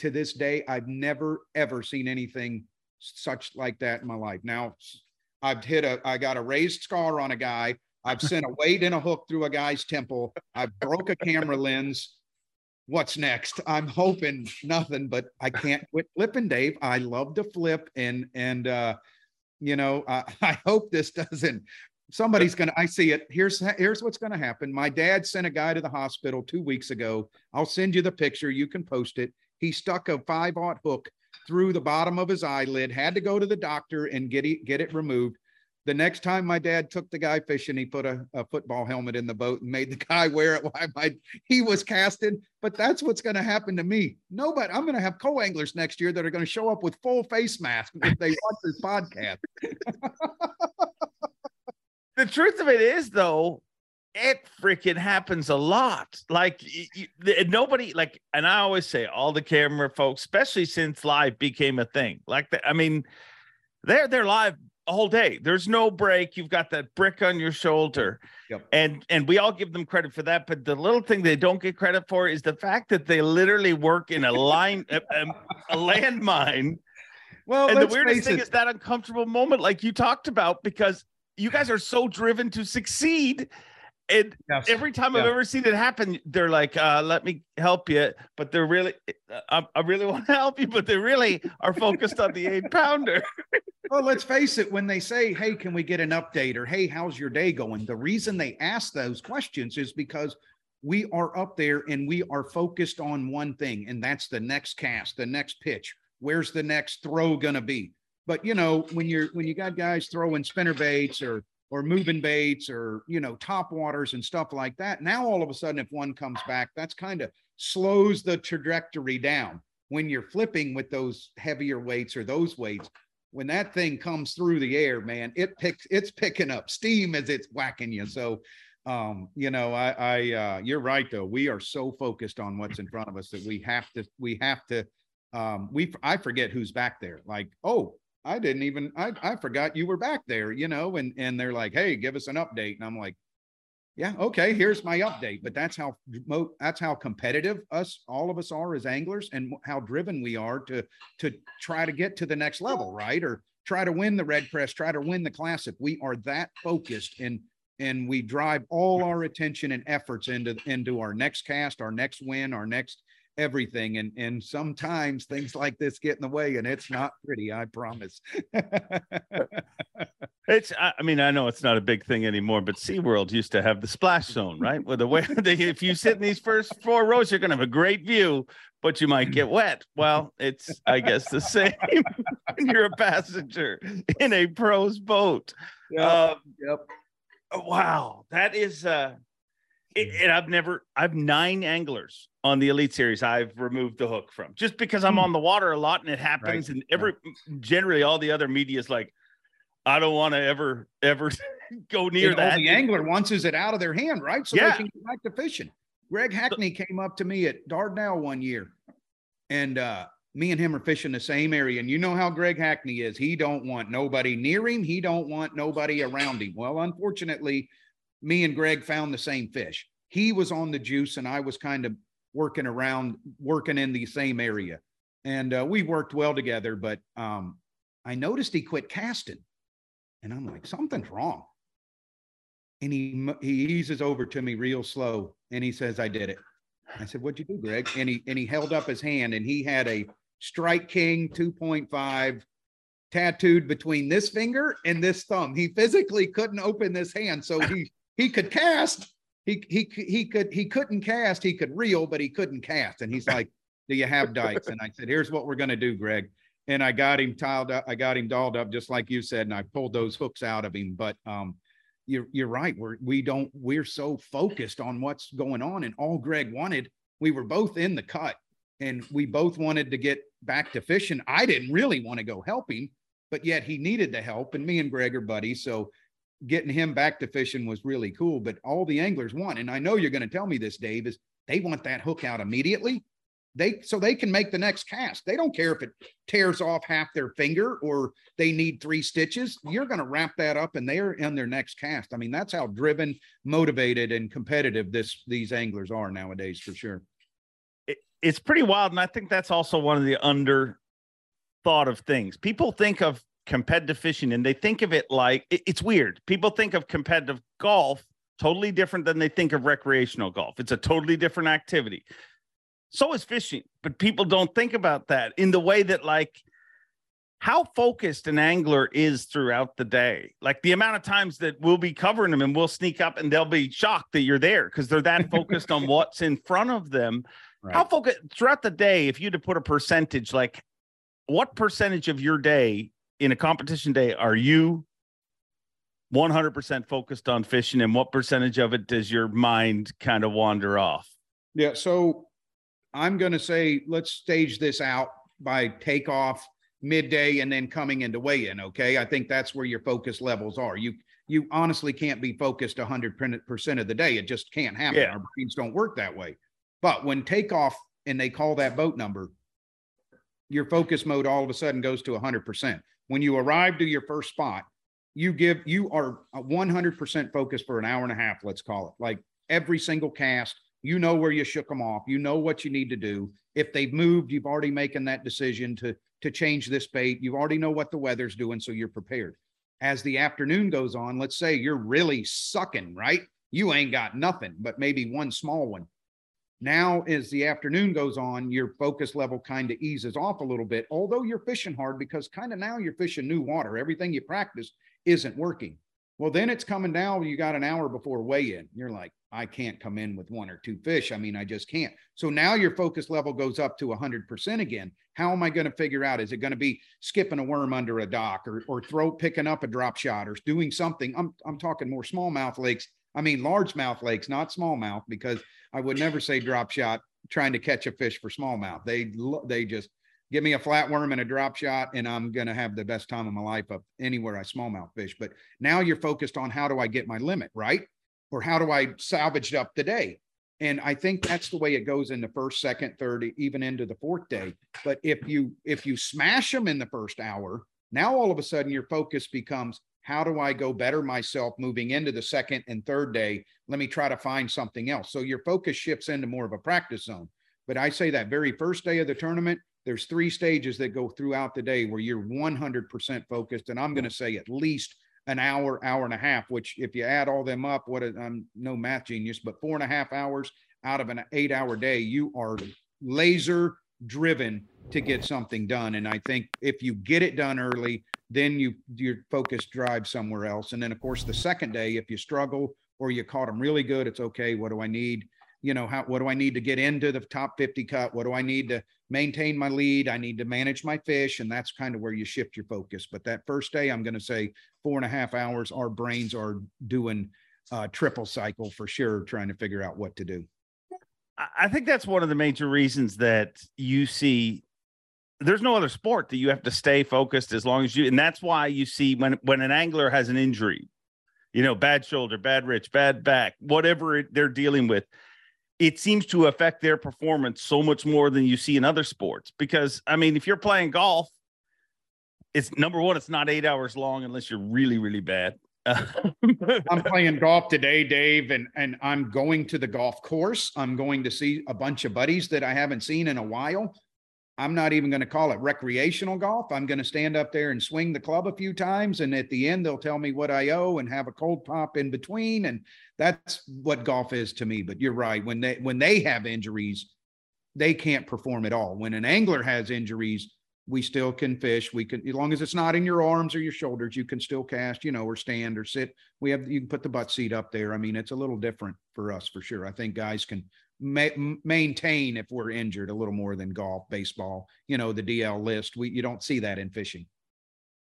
To this day, I've never, ever seen anything such like that in my life. Now, I've hit a, I got a raised scar on a guy I've sent a weight and a hook through a guy's temple. I broke a camera lens. What's next? I'm hoping nothing, but I can't quit flipping, Dave. I love to flip, and and uh, you know, I, I hope this doesn't. Somebody's gonna. I see it. Here's here's what's gonna happen. My dad sent a guy to the hospital two weeks ago. I'll send you the picture. You can post it. He stuck a five aught hook through the bottom of his eyelid. Had to go to the doctor and get it get it removed the next time my dad took the guy fishing, he put a, a football helmet in the boat and made the guy wear it while my, he was casting. But that's what's going to happen to me. Nobody, I'm going to have co anglers next year that are going to show up with full face masks if they watch this podcast. the truth of it is, though, it freaking happens a lot. Like nobody, like, and I always say, all the camera folks, especially since live became a thing. Like, the, I mean, they're they're live all day. There's no break. You've got that brick on your shoulder. Yep. And and we all give them credit for that, but the little thing they don't get credit for is the fact that they literally work in a line a, a, landmine. Well, and the weirdest thing it. is that uncomfortable moment like you talked about because you guys are so driven to succeed and yes. every time yeah. I've ever seen it happen, they're like, uh, "Let me help you," but they're really, I, I really want to help you, but they really are focused on the eight pounder. well, let's face it. When they say, "Hey, can we get an update?" or "Hey, how's your day going?" the reason they ask those questions is because we are up there and we are focused on one thing, and that's the next cast, the next pitch. Where's the next throw gonna be? But you know, when you're when you got guys throwing spinner baits or or moving baits or you know top waters and stuff like that. Now all of a sudden if one comes back that's kind of slows the trajectory down. When you're flipping with those heavier weights or those weights when that thing comes through the air man it picks it's picking up steam as it's whacking you. So um you know i i uh you're right though. We are so focused on what's in front of us that we have to we have to um we i forget who's back there. Like oh I didn't even I, I forgot you were back there, you know, and and they're like, hey, give us an update. And I'm like, yeah, okay, here's my update. But that's how that's how competitive us all of us are as anglers and how driven we are to to try to get to the next level, right? Or try to win the RedCrest, try to win the classic. We are that focused and and we drive all our attention and efforts into into our next cast, our next win, our next everything and and sometimes things like this get in the way and it's not pretty i promise. It's i mean i know it's not a big thing anymore but seaworld used to have the splash zone right? Where the way they, if you sit in these first four rows you're going to have a great view but you might get wet. Well it's i guess the same when you're a passenger in a pro's boat. Yep, um, yep. wow that is uh and I've never, I've nine anglers on the Elite Series I've removed the hook from just because I'm hmm. on the water a lot and it happens. Right. And every, generally, all the other media is like, I don't want to ever, ever go near and that. the angler wants is it out of their hand, right? So yeah. they can get back to fishing. Greg Hackney came up to me at Dardanelle one year and, uh, me and him are fishing the same area and you know how greg hackney is he don't want nobody near him he don't want nobody around him well unfortunately me and Greg found the same fish. He was on the juice and I was kind of working around, working in the same area. And uh, we worked well together, but um, I noticed he quit casting. And I'm like, something's wrong. And he he eases over to me real slow and he says, I did it. I said, What'd you do, Greg? And he and he held up his hand and he had a Strike King 2.5 tattooed between this finger and this thumb. He physically couldn't open this hand. So he he could cast. He he he could he couldn't cast. He could reel, but he couldn't cast. And he's like, "Do you have dikes?" And I said, "Here's what we're gonna do, Greg." And I got him tiled up. I got him dolled up, just like you said, and I pulled those hooks out of him. But um, you're you're right. We're we don't we're so focused on what's going on, and all Greg wanted. We were both in the cut, and we both wanted to get back to fishing. I didn't really want to go help him, but yet he needed the help, and me and Greg are buddies, so getting him back to fishing was really cool. But all the anglers want, and I know you're going to tell me this, Dave, is they want that hook out immediately. They so they can make the next cast. They don't care if it tears off half their finger or they need three stitches. You're going to wrap that up and they're in their next cast. I mean, that's how driven, motivated, and competitive this these anglers are nowadays for sure. It, it's pretty wild, and I think that's also one of the under thought of things. People think of competitive fishing and they think of it like it's weird. People think of competitive golf totally different than they think of recreational golf. It's a totally different activity. So is fishing, but people don't think about that in the way that like how focused an angler is throughout the day. Like the amount of times that we'll be covering them and we'll sneak up and they'll be shocked that you're there because they're that focused on what's in front of them. Right. How focused throughout the day, if you had to put a percentage, like what percentage of your day in a competition day are you 100% focused on fishing and what percentage of it does your mind kind of wander off? Yeah. So I'm going to say, let's stage this out by takeoff midday and then coming into weigh in. Okay. I think that's where your focus levels are. You, you honestly can't be focused 100% of the day. It just can't happen. Yeah. Our brains don't work that way. But when takeoff and they call that boat number, your focus mode all of a sudden goes to 100%. When you arrive to your first spot, you give you are 100% focused for an hour and a half, let's call it. Like every single cast, you know where you shook them off, you know what you need to do. If they've moved, you've already making that decision to to change this bait. You already know what the weather's doing, so you're prepared. As the afternoon goes on, let's say you're really sucking, right? You ain't got nothing, but maybe one small one. Now, as the afternoon goes on, your focus level kind of eases off a little bit, although you're fishing hard because kind of now you're fishing new water. Everything you practiced isn't working. Well, then it's coming down. You got an hour before weigh in. You're like, I can't come in with one or two fish. I mean, I just can't. So now your focus level goes up to 100% again. How am I going to figure out? Is it going to be skipping a worm under a dock or, or throw picking up a drop shot or doing something? I'm, I'm talking more smallmouth lakes. I mean, largemouth lakes, not smallmouth, because I would never say drop shot trying to catch a fish for smallmouth. They they just give me a flatworm and a drop shot, and I'm gonna have the best time of my life up anywhere I smallmouth fish. But now you're focused on how do I get my limit right, or how do I salvage up the day? And I think that's the way it goes in the first, second, third, even into the fourth day. But if you if you smash them in the first hour, now all of a sudden your focus becomes how do I go better myself moving into the second and third day? Let me try to find something else. So your focus shifts into more of a practice zone. But I say that very first day of the tournament, there's three stages that go throughout the day where you're 100% focused. And I'm going to say at least an hour, hour and a half, which if you add all them up, what I'm no math genius, but four and a half hours out of an eight hour day, you are laser driven to get something done. And I think if you get it done early, then you your focus drives somewhere else. And then of course the second day, if you struggle or you caught them really good, it's okay. What do I need? You know, how what do I need to get into the top 50 cut? What do I need to maintain my lead? I need to manage my fish. And that's kind of where you shift your focus. But that first day, I'm going to say four and a half hours, our brains are doing uh, triple cycle for sure, trying to figure out what to do. I think that's one of the major reasons that you see there's no other sport that you have to stay focused as long as you and that's why you see when when an angler has an injury you know bad shoulder bad rich bad back whatever they're dealing with it seems to affect their performance so much more than you see in other sports because i mean if you're playing golf it's number one it's not eight hours long unless you're really really bad I'm playing golf today, Dave, and and I'm going to the golf course. I'm going to see a bunch of buddies that I haven't seen in a while. I'm not even going to call it recreational golf. I'm going to stand up there and swing the club a few times. And at the end, they'll tell me what I owe and have a cold pop in between. And that's what golf is to me. But you're right. When they when they have injuries, they can't perform at all. When an angler has injuries, we still can fish. We can, as long as it's not in your arms or your shoulders, you can still cast, you know, or stand or sit. We have, you can put the butt seat up there. I mean, it's a little different for us for sure. I think guys can ma- maintain if we're injured a little more than golf, baseball, you know, the DL list. We, you don't see that in fishing.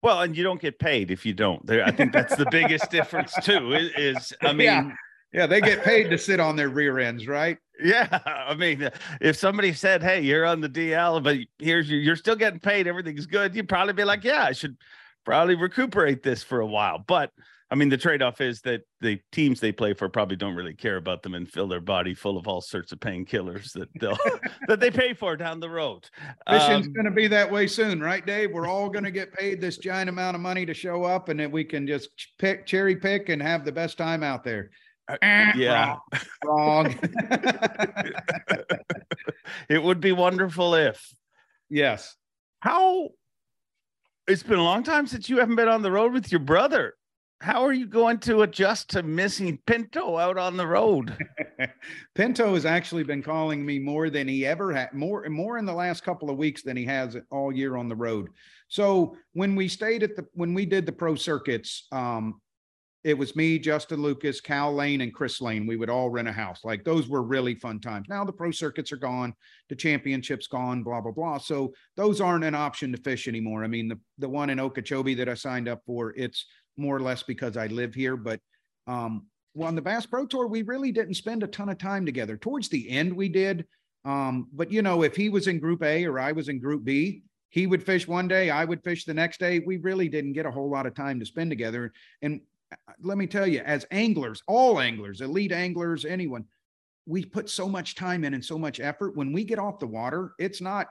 Well, and you don't get paid if you don't. There, I think that's the biggest difference too. Is, is I mean, yeah. yeah, they get paid to sit on their rear ends, right? Yeah, I mean, if somebody said, "Hey, you're on the DL, but here's your, you're still getting paid, everything's good," you'd probably be like, "Yeah, I should probably recuperate this for a while." But I mean, the trade-off is that the teams they play for probably don't really care about them and fill their body full of all sorts of painkillers that they'll that they pay for down the road. Fishing's um, going to be that way soon, right, Dave? We're all going to get paid this giant amount of money to show up, and then we can just pick cherry pick and have the best time out there. Uh, yeah. Wrong. it would be wonderful if. Yes. How it's been a long time since you haven't been on the road with your brother. How are you going to adjust to missing Pinto out on the road? Pinto has actually been calling me more than he ever had, more more in the last couple of weeks than he has all year on the road. So when we stayed at the when we did the pro circuits, um, it was me, Justin Lucas, Cal Lane, and Chris Lane. We would all rent a house. Like those were really fun times. Now the pro circuits are gone, the championships gone, blah blah blah. So those aren't an option to fish anymore. I mean, the the one in Okeechobee that I signed up for, it's more or less because I live here. But um, well, on the Bass Pro Tour, we really didn't spend a ton of time together. Towards the end, we did. Um, but you know, if he was in Group A or I was in Group B, he would fish one day, I would fish the next day. We really didn't get a whole lot of time to spend together. And uh, let me tell you, as anglers, all anglers, elite anglers, anyone, we put so much time in and so much effort. When we get off the water, it's not,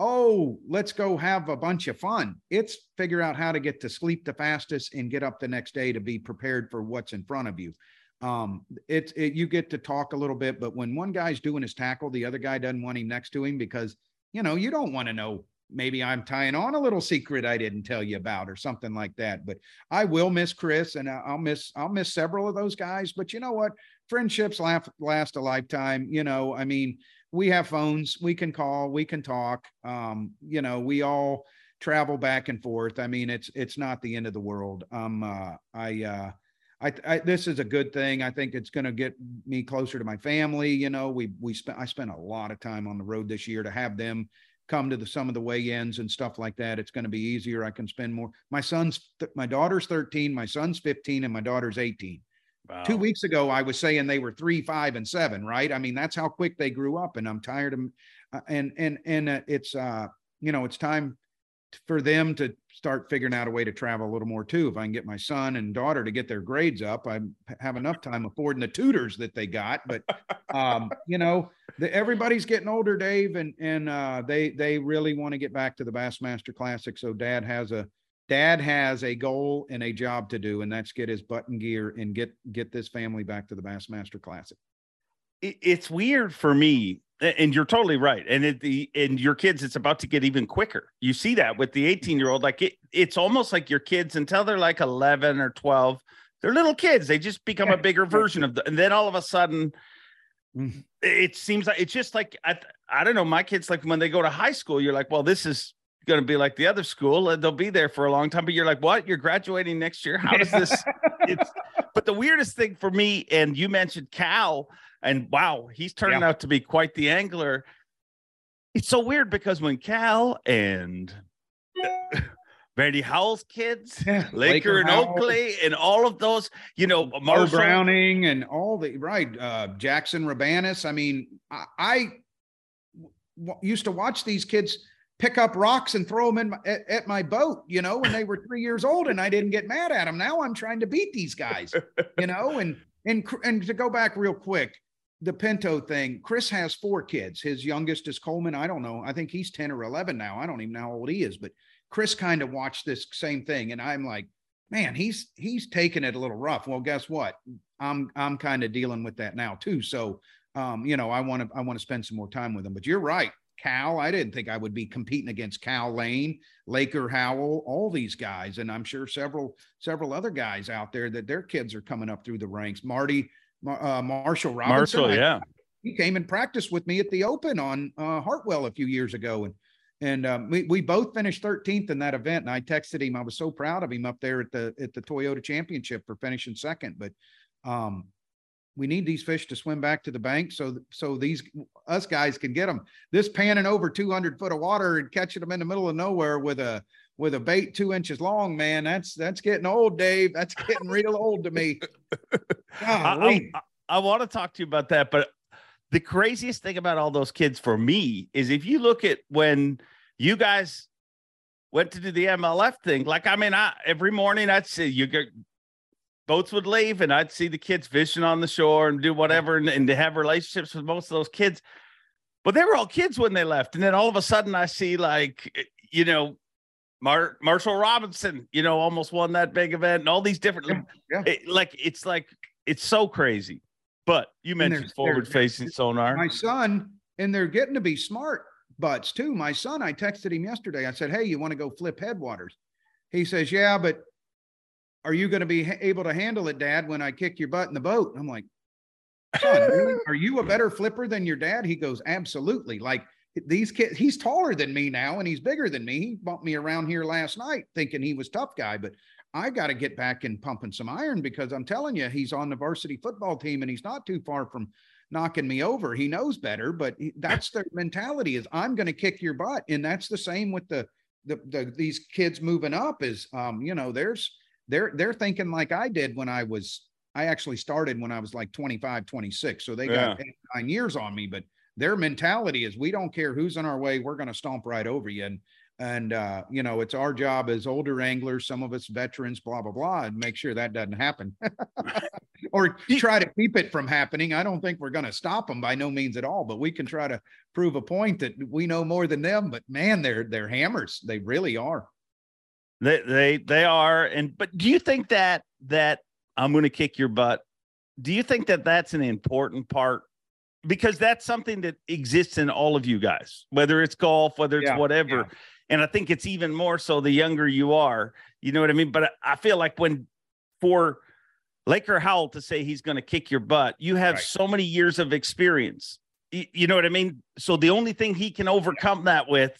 oh, let's go have a bunch of fun. It's figure out how to get to sleep the fastest and get up the next day to be prepared for what's in front of you. Um, it's it, you get to talk a little bit, but when one guy's doing his tackle, the other guy doesn't want him next to him because you know you don't want to know maybe I'm tying on a little secret I didn't tell you about or something like that. But I will miss Chris and I'll miss I'll miss several of those guys. But you know what? Friendships last last a lifetime. You know, I mean, we have phones, we can call, we can talk. Um, you know, we all travel back and forth. I mean, it's it's not the end of the world. Um, uh, I uh, I, I, this is a good thing. I think it's going to get me closer to my family. You know, we we spent I spent a lot of time on the road this year to have them come to the some of the weigh-ins and stuff like that. It's going to be easier. I can spend more. My son's my daughter's 13, my son's 15, and my daughter's 18. Wow. Two weeks ago, I was saying they were three, five, and seven. Right? I mean, that's how quick they grew up, and I'm tired of. Uh, and and and uh, it's uh, you know, it's time for them to start figuring out a way to travel a little more too. If I can get my son and daughter to get their grades up, I have enough time affording the tutors that they got. But um, you know, the, everybody's getting older, Dave, and and uh, they they really want to get back to the Bassmaster Classic. So Dad has a Dad has a goal and a job to do, and that's get his button gear and get get this family back to the Bassmaster Classic. It's weird for me and you're totally right and it, the and your kids it's about to get even quicker you see that with the 18 year old like it, it's almost like your kids until they're like 11 or 12 they're little kids they just become a bigger version of the and then all of a sudden mm-hmm. it seems like it's just like I, I don't know my kids like when they go to high school you're like well this is going to be like the other school and they'll be there for a long time but you're like what you're graduating next year how does this it's but the weirdest thing for me and you mentioned cal and wow, he's turning yeah. out to be quite the angler. It's so weird because when Cal and Randy Howell's kids, yeah. Laker, Laker, and Howell. Oakley, and all of those, you know, Marshall Browning and all the right, uh, Jackson Rabanis. I mean, I, I w- used to watch these kids pick up rocks and throw them in my, at, at, my boat, you know, when they were three years old, and I didn't get mad at them. Now I'm trying to beat these guys, you know, and and and to go back real quick, the Pinto thing, Chris has four kids. His youngest is Coleman. I don't know. I think he's 10 or 11 now. I don't even know how old he is, but Chris kind of watched this same thing. And I'm like, man, he's, he's taking it a little rough. Well, guess what? I'm, I'm kind of dealing with that now too. So, um, you know, I want to, I want to spend some more time with him, but you're right. Cal, I didn't think I would be competing against Cal Lane, Laker Howell, all these guys. And I'm sure several, several other guys out there that their kids are coming up through the ranks. Marty, uh, Marshall Robinson. Marshall, yeah. I, he came and practiced with me at the Open on uh, Hartwell a few years ago, and and um, we we both finished 13th in that event. And I texted him. I was so proud of him up there at the at the Toyota Championship for finishing second. But um, we need these fish to swim back to the bank so so these us guys can get them. This panning over 200 foot of water and catching them in the middle of nowhere with a with a bait two inches long, man, that's that's getting old, Dave. That's getting real old to me. I, I, I want to talk to you about that, but the craziest thing about all those kids for me is if you look at when you guys went to do the MLF thing, like I mean, I every morning I'd see you get boats would leave and I'd see the kids fishing on the shore and do whatever and, and to have relationships with most of those kids. But they were all kids when they left. And then all of a sudden I see like, eh, you know, Mar- Marshall Robinson, you know, almost won that big event and all these different, yeah, yeah. It, like, it's like, it's so crazy. But you mentioned forward facing sonar. My son, and they're getting to be smart butts too. My son, I texted him yesterday. I said, Hey, you want to go flip headwaters? He says, Yeah, but are you going to be able to handle it, dad, when I kick your butt in the boat? I'm like, Son, really? are you a better flipper than your dad? He goes, Absolutely. Like, these kids, he's taller than me now and he's bigger than me. He bumped me around here last night thinking he was tough guy, but I got to get back and pumping some iron because I'm telling you, he's on the varsity football team and he's not too far from knocking me over. He knows better, but that's their mentality is I'm going to kick your butt. And that's the same with the, the, the, these kids moving up is, um, you know, there's, they're they're thinking like I did when I was I actually started when I was like 25, 26. So they got Yeah. nine years on me, but their mentality is we don't care who's in our way, we're gonna stomp right over you. And and uh, you know, it's our job as older anglers, some of us veterans, blah, blah, blah, and make sure that doesn't happen. or try to keep it from happening. I don't think we're gonna stop them by no means at all, but we can try to prove a point that we know more than them. But man, they're they're hammers. They really are. They they they are, and but do you think that that I'm going to kick your butt? Do you think that that's an important part? Because that's something that exists in all of you guys, whether it's golf, whether it's Yeah, whatever. yeah. And I think it's even more so the younger you are. You know what I mean? But I feel like when for Laker Howell to say he's going to kick your butt, you have Right. so many years of experience. You know what I mean? So the only thing he can overcome that with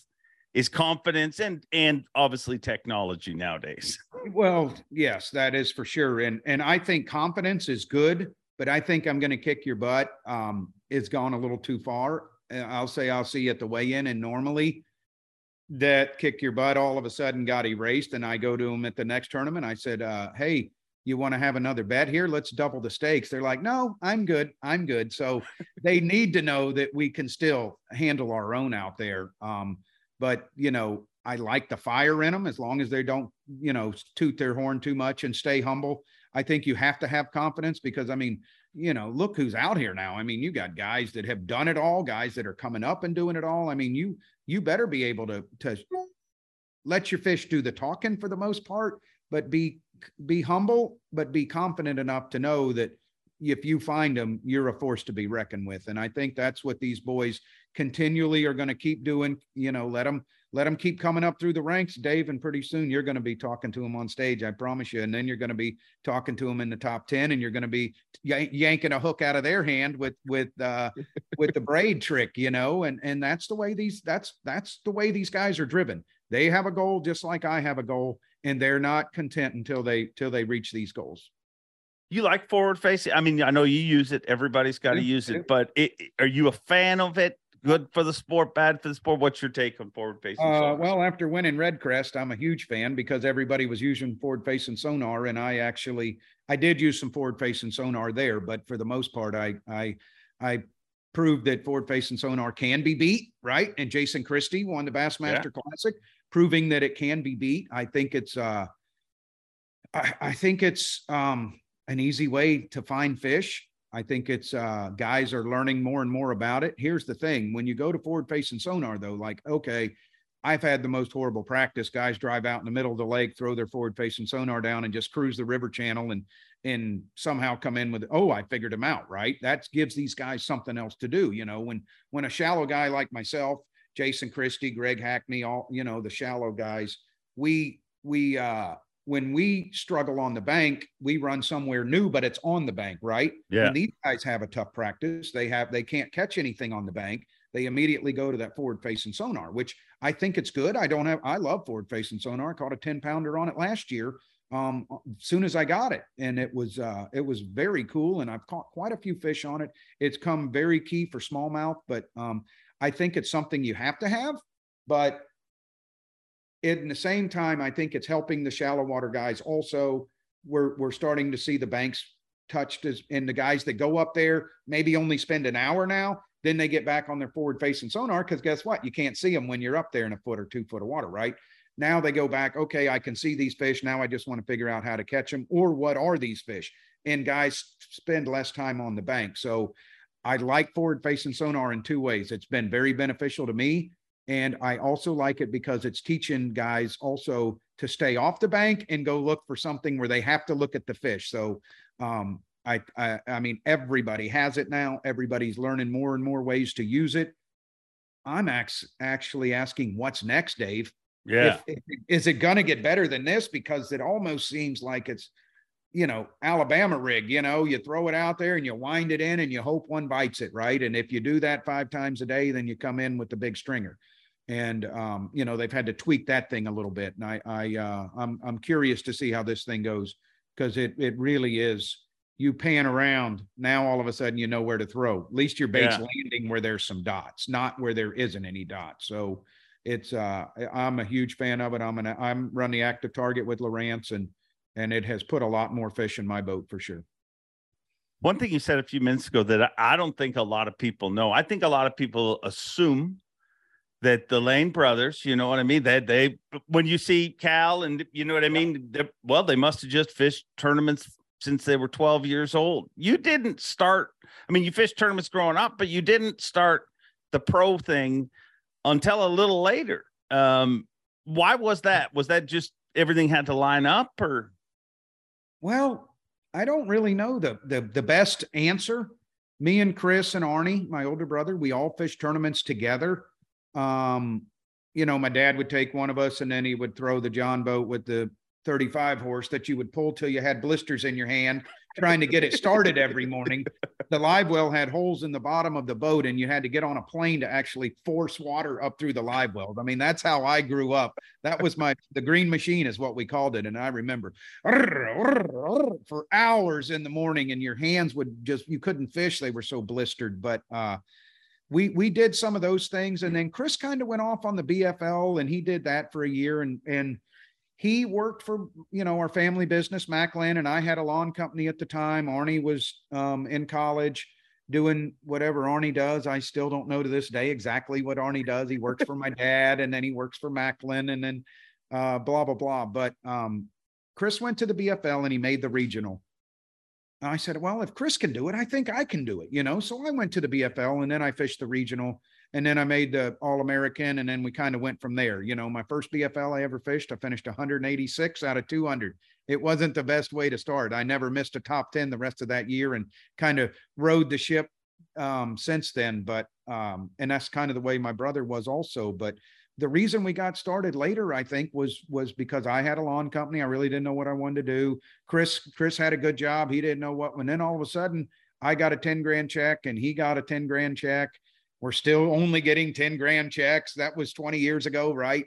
is confidence and and obviously technology nowadays. Well, yes, that is for sure. And and I think confidence is good, but I think I'm going to kick your butt. Um, it's gone a little too far. I'll say I'll see you at the weigh-in, and normally that kick your butt all of a sudden got erased. And I go to him at the next tournament. I said, uh, "Hey, you want to have another bet here? Let's double the stakes." They're like, "No, I'm good. I'm good." So they need to know that we can still handle our own out there. Um, but you know, I like the fire in them as long as they don't, you know, toot their horn too much and stay humble. I think you have to have confidence because I mean, you know, look who's out here now. I mean, you got guys that have done it all, guys that are coming up and doing it all. I mean, you you better be able to to let your fish do the talking for the most part, but be be humble, but be confident enough to know that if you find them, you're a force to be reckoned with. And I think that's what these boys continually are going to keep doing. You know, let them let them keep coming up through the ranks, Dave. And pretty soon you're going to be talking to them on stage, I promise you. And then you're going to be talking to them in the top ten, and you're going to be yank- yanking a hook out of their hand with with uh, with the braid trick, you know. And and that's the way these that's that's the way these guys are driven. They have a goal just like I have a goal, and they're not content until they till they reach these goals. You like forward facing? I mean, I know you use it. Everybody's got to use it, but it, are you a fan of it? Good for the sport, bad for the sport? What's your take on forward facing? Uh, well, after winning Redcrest, I'm a huge fan because everybody was using forward facing sonar, and I actually I did use some forward facing sonar there, but for the most part, I I I proved that forward facing sonar can be beat, right? And Jason Christie won the Bassmaster Classic, proving that it can be beat. I think it's uh I, I think it's um an easy way to find fish. I think it's uh guys are learning more and more about it. Here's the thing when you go to forward facing sonar, though, like, okay, I've had the most horrible practice. Guys drive out in the middle of the lake, throw their forward facing sonar down and just cruise the river channel and and somehow come in with, oh, I figured him out, right? That gives these guys something else to do. You know, when when a shallow guy like myself, Jason Christie, Greg Hackney, all you know, the shallow guys, we we uh when we struggle on the bank, we run somewhere new, but it's on the bank, right? Yeah. And these guys have a tough practice. They have they can't catch anything on the bank. They immediately go to that forward facing sonar, which I think it's good. I don't have I love forward facing sonar. I caught a 10 pounder on it last year. Um, soon as I got it, and it was uh it was very cool. And I've caught quite a few fish on it. It's come very key for smallmouth, but um I think it's something you have to have, but in the same time, I think it's helping the shallow water guys also. We're we're starting to see the banks touched as and the guys that go up there maybe only spend an hour now. Then they get back on their forward facing sonar because guess what? You can't see them when you're up there in a foot or two foot of water, right? Now they go back, okay, I can see these fish. Now I just want to figure out how to catch them or what are these fish? And guys spend less time on the bank. So I like forward facing sonar in two ways. It's been very beneficial to me. And I also like it because it's teaching guys also to stay off the bank and go look for something where they have to look at the fish. So um, I, I I mean everybody has it now. Everybody's learning more and more ways to use it. I'm ax- actually asking what's next, Dave. yeah. If- if- is it going to get better than this? Because it almost seems like it's, you know, Alabama rig. You know, you throw it out there and you wind it in and you hope one bites it, right? And if you do that five times a day, then you come in with the big stringer. And um, you know, they've had to tweak that thing a little bit. And I, I, uh, I'm, I'm curious to see how this thing goes because it, it really is. You pan around now, all of a sudden you know where to throw. At least your bait's Yeah. landing where there's some dots, not where there isn't any dots. So it's uh I'm a huge fan of it. I'm gonna I'm run the active target with Lowrance and and it has put a lot more fish in my boat for sure. One thing you said a few minutes ago that I don't think a lot of people know. I think a lot of people assume that the Lane brothers, you know what I mean? That they, when you see Cal and you know what I mean? Well, they must have just fished tournaments since they were 12 years old. You didn't start, I mean, you fished tournaments growing up, but you didn't start the pro thing until a little later. Um, why was that? Was that just everything had to line up or? Well, I don't really know the the the best answer. Me and Chris and Arnie, my older brother, we all fish tournaments together. Um, you know, my dad would take one of us and then he would throw the John boat with the 35 horse that you would pull till you had blisters in your hand trying to get it started every morning. The live well had holes in the bottom of the boat, and you had to get on a plane to actually force water up through the live well. I mean, that's how I grew up. That was my the green machine is what we called it, and I remember for hours in the morning, and your hands would just you couldn't fish; they were so blistered. But uh, we we did some of those things, and then Chris kind of went off on the BFL, and he did that for a year, and and he worked for you know our family business Macklin, and I had a lawn company at the time. Arnie was um, in college doing whatever Arnie does. I still don't know to this day exactly what Arnie does. He works for my dad, and then he works for Macklin, and then uh, blah blah blah. But um, Chris went to the BFL and he made the regional. And I said, well, if Chris can do it, I think I can do it. You know, so I went to the BFL and then I fished the regional and then I made the All American, and then we kind of went from there. You know, my first BFL I ever fished, I finished 186 out of 200. It wasn't the best way to start. I never missed a top 10 the rest of that year, and kind of rode the ship um, since then. But um, and that's kind of the way my brother was also. But the reason we got started later, I think, was was because I had a lawn company. I really didn't know what I wanted to do. Chris Chris had a good job. He didn't know what. And then all of a sudden, I got a 10 grand check, and he got a 10 grand check we're still only getting 10 grand checks. That was 20 years ago, right?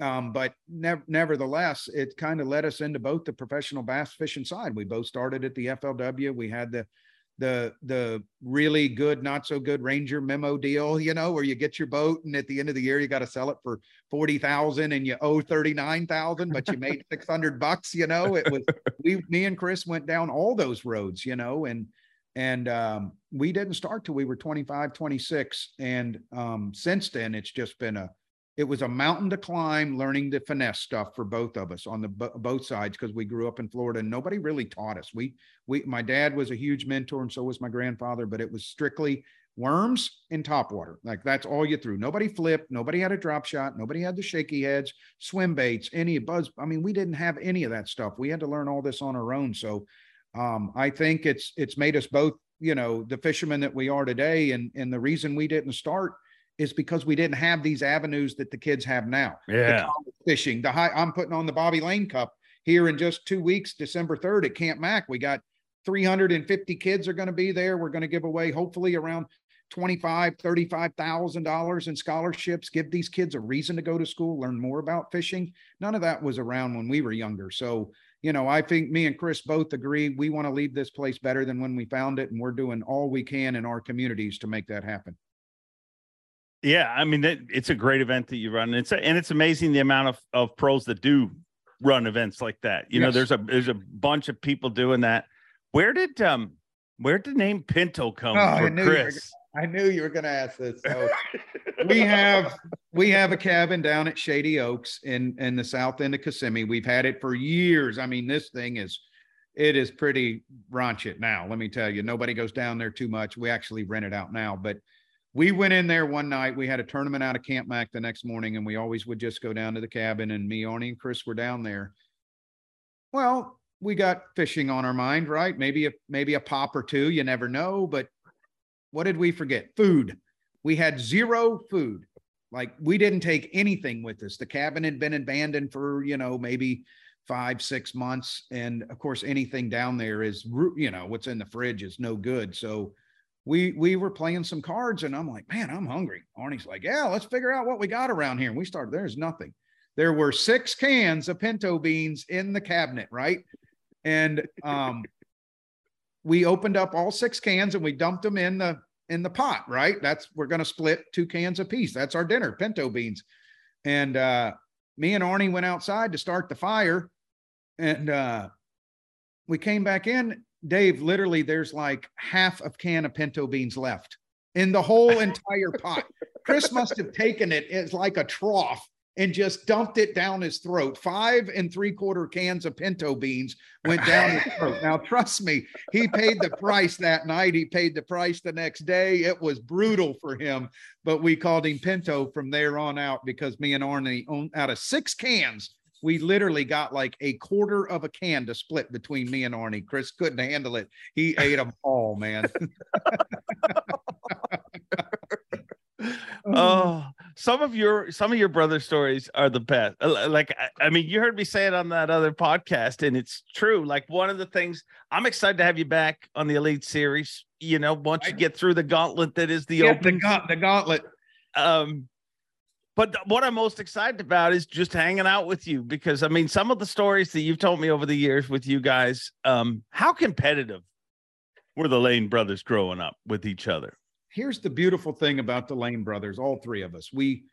Um, but ne- nevertheless, it kind of led us into both the professional bass fishing side. We both started at the FLW. We had the the the really good, not so good Ranger memo deal, you know, where you get your boat and at the end of the year you got to sell it for forty thousand and you owe thirty nine thousand, but you made six hundred bucks. You know, it was we, me and Chris went down all those roads, you know, and and um, we didn't start till we were 25 26 and um, since then it's just been a it was a mountain to climb learning the finesse stuff for both of us on the both sides because we grew up in florida and nobody really taught us. We we my dad was a huge mentor and so was my grandfather but it was strictly worms and top water. like that's all you threw. Nobody flipped nobody had a drop shot nobody had the shaky heads swim baits any buzz i mean we didn't have any of that stuff. We had to learn all this on our own. So um, I think it's it's made us both, you know, the fishermen that we are today. And and the reason we didn't start is because we didn't have these avenues that the kids have now. Yeah, the fishing. The high. I'm putting on the Bobby Lane Cup here in just two weeks, December third at Camp Mac. We got 350 kids are going to be there. We're going to give away hopefully around 25 35000 dollars in scholarships give these kids a reason to go to school learn more about fishing none of that was around when we were younger so you know, I think me and Chris both agree we want to leave this place better than when we found it, and we're doing all we can in our communities to make that happen. Yeah, I mean, it, it's a great event that you run. It's a, and it's amazing the amount of of pros that do run events like that. You yes. know, there's a there's a bunch of people doing that. Where did um where did the name Pinto come oh, for Chris? I knew you were going to ask this. So we have we have a cabin down at Shady Oaks in in the south end of Kissimmee. We've had it for years. I mean, this thing is it is pretty raunchy now. Let me tell you, nobody goes down there too much. We actually rent it out now, but we went in there one night. We had a tournament out of Camp Mac the next morning, and we always would just go down to the cabin. And me, Arnie, and Chris were down there. Well, we got fishing on our mind, right? Maybe a maybe a pop or two. You never know, but what did we forget? Food. We had zero food. Like we didn't take anything with us. The cabin had been abandoned for, you know, maybe five, six months. And of course, anything down there is, you know, what's in the fridge is no good. So we we were playing some cards and I'm like, man, I'm hungry. Arnie's like, yeah, let's figure out what we got around here. And we started, there's nothing. There were six cans of pinto beans in the cabinet, right? And um we opened up all six cans and we dumped them in the in the pot, right? That's we're going to split two cans a piece. That's our dinner, pinto beans. And uh, me and Arnie went outside to start the fire. and uh, we came back in. Dave, literally, there's like half a can of pinto beans left in the whole entire pot. Chris must have taken it as like a trough and just dumped it down his throat. Five and three quarter cans of pinto beans went down his throat. Now, trust me, he paid the price that night. He paid the price the next day. It was brutal for him, but we called him Pinto from there on out because me and Arnie, out of six cans, we literally got like a quarter of a can to split between me and Arnie. Chris couldn't handle it. He ate them all, man. oh, some of your some of your brother stories are the best. Uh, like I, I, mean, you heard me say it on that other podcast, and it's true. Like one of the things I'm excited to have you back on the Elite Series. You know, once you get through the gauntlet that is the yeah, open the, ga- the gauntlet. Um, but what I'm most excited about is just hanging out with you because I mean, some of the stories that you've told me over the years with you guys, um, how competitive were the Lane brothers growing up with each other? Here's the beautiful thing about the Lane brothers, all three of us. We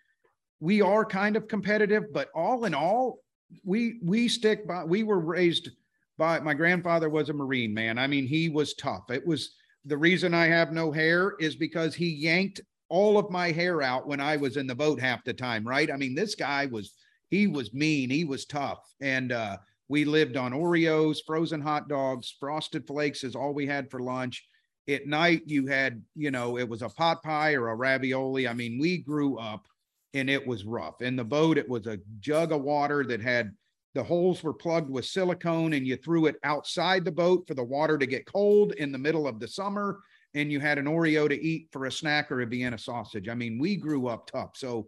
we are kind of competitive, but all in all, we we stick by we were raised by my grandfather was a Marine man. I mean, he was tough. It was the reason I have no hair is because he yanked all of my hair out when I was in the boat half the time, right? I mean, this guy was he was mean, he was tough. And uh we lived on Oreos, frozen hot dogs, frosted flakes is all we had for lunch at night you had you know it was a pot pie or a ravioli. I mean we grew up and it was rough. In the boat it was a jug of water that had the holes were plugged with silicone and you threw it outside the boat for the water to get cold in the middle of the summer and you had an oreo to eat for a snack or a vienna sausage. I mean we grew up tough. So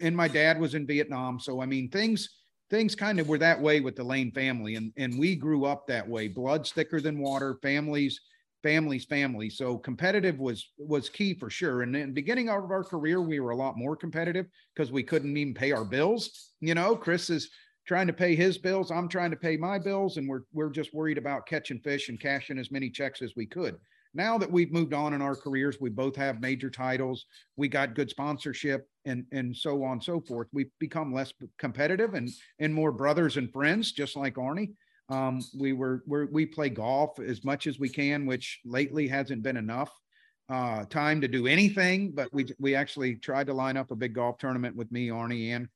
and my dad was in vietnam. So i mean things things kind of were that way with the lane family and and we grew up that way. Blood's thicker than water. Families families family. So competitive was was key for sure. And in the beginning of our career we were a lot more competitive because we couldn't even pay our bills. You know chris is trying to pay his bills i'm trying to pay my bills and we're we're just worried about catching fish and cashing as many checks as we could. Now that we've moved on in our careers we both have major titles we got good sponsorship and and so on and so forth. We've become less competitive and and more brothers and friends just like arnie um, we were we we play golf as much as we can, which lately hasn't been enough uh, time to do anything. But we we actually tried to line up a big golf tournament with me, Arnie, and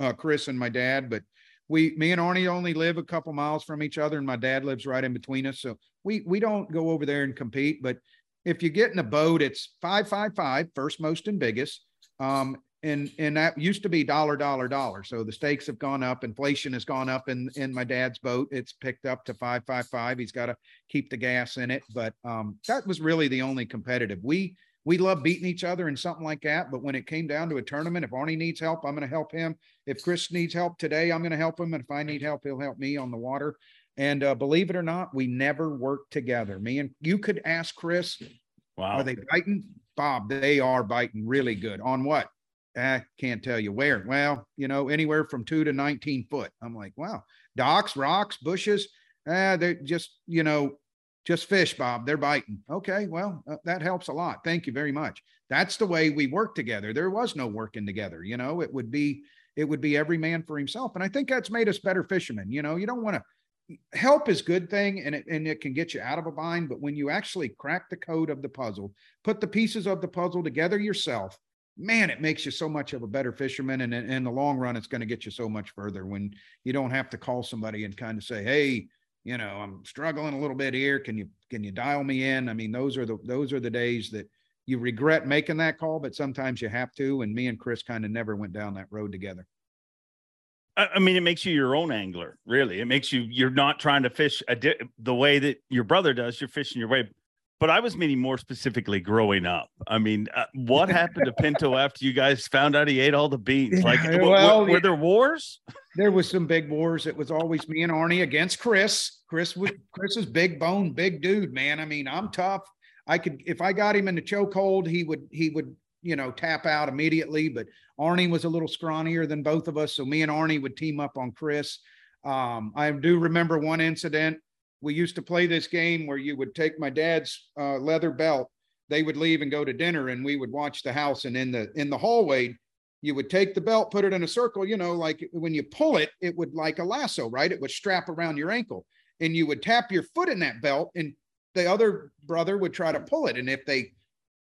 uh, Chris and my dad. But we me and Arnie only live a couple miles from each other, and my dad lives right in between us. So we we don't go over there and compete. But if you get in a boat, it's five five five, first most and biggest. Um, and and that used to be dollar dollar dollar. So the stakes have gone up inflation has gone up in in my dad's boat. It's picked up to 555 he's got to keep the gas in it. But um, that was really the only competitive. We we love beating each other and something like that. But when it came down to a tournament if arnie needs help i'm going to help him. If chris needs help today i'm going to help him. And if i need help he'll help me on the water. And uh, believe it or not we never worked together. Me and you could ask chris wow. are they biting? Bob they are biting really good. On what I can't tell you where. Well, you know, anywhere from two to 19 foot. I'm like, wow, docks, rocks, bushes. Uh, they're just, you know, just fish, Bob. They're biting. Okay, well, uh, that helps a lot. Thank you very much. That's the way we work together. There was no working together. You know, it would be, it would be every man for himself. And I think that's made us better fishermen. You know, you don't want to help is good thing and it, and it can get you out of a bind. But when you actually crack the code of the puzzle, put the pieces of the puzzle together yourself, man, it makes you so much of a better fisherman. And in the long run, it's going to get you so much further when you don't have to call somebody and kind of say, Hey, you know, I'm struggling a little bit here. Can you, can you dial me in? I mean, those are the, those are the days that you regret making that call, but sometimes you have to. And me and Chris kind of never went down that road together. I mean, it makes you your own angler, really. It makes you, you're not trying to fish di- the way that your brother does. You're fishing your way but I was meaning more specifically growing up. I mean, uh, what happened to Pinto after you guys found out he ate all the beans? Like, well, were, were, there wars? There was some big wars. It was always me and Arnie against Chris. Chris was Chris is big bone, big dude, man. I mean, I'm tough. I could if I got him in the chokehold, he would he would you know tap out immediately. But Arnie was a little scrawnier than both of us, so me and Arnie would team up on Chris. Um, I do remember one incident we used to play this game where you would take my dad's uh, leather belt. They would leave and go to dinner, and we would watch the house. And in the in the hallway, you would take the belt, put it in a circle, you know, like when you pull it, it would like a lasso, right? It would strap around your ankle and you would tap your foot in that belt and the other brother would try to pull it. And if they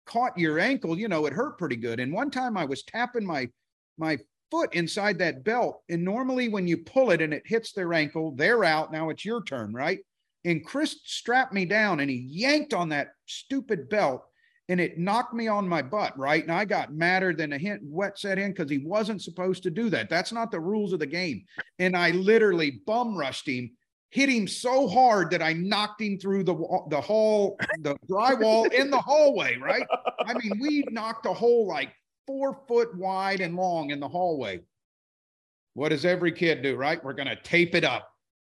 caught your ankle, you know, it hurt pretty good. And one time I was tapping my my foot inside that belt. And normally when you pull it and it hits their ankle, they're out. Now it's your turn, right? And Chris strapped me down and he yanked on that stupid belt and it knocked me on my butt, right? And I got madder than a hint wet set in because he wasn't supposed to do that. That's not the rules of the game. And I literally bum rushed him, hit him so hard that I knocked him through the the hall, the drywall in the hallway, right? I mean, we knocked a hole like four foot wide and long in the hallway. What does every kid do, right? We're to tape it up.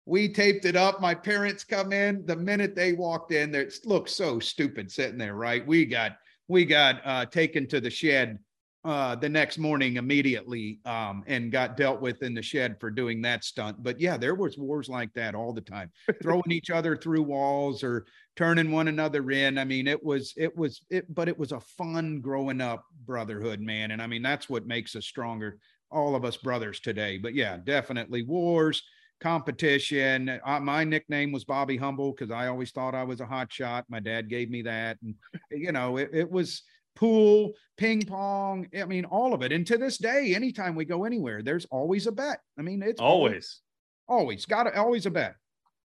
We taped it up. My parents come in. The minute they walked in, it looked so stupid sitting there, right? We got we got uh, taken to the shed uh, the next morning immediately um, and got dealt with in the shed for doing that stunt. But yeah, there was wars like that all the time, throwing each other through walls or turning one another in. I mean, it was it was it, but it was a fun growing up brotherhood, man. And I mean, that's what makes us stronger, all of us brothers today. But yeah, definitely wars competition. Uh, my nickname was Bobby Humble because I always thought I was a hot shot. My dad gave me that. And, you know, it, it, was pool, ping pong. I mean, all of it. And to this day, anytime we go anywhere, there's always a bet. I mean, it's always, always, got to, always a bet.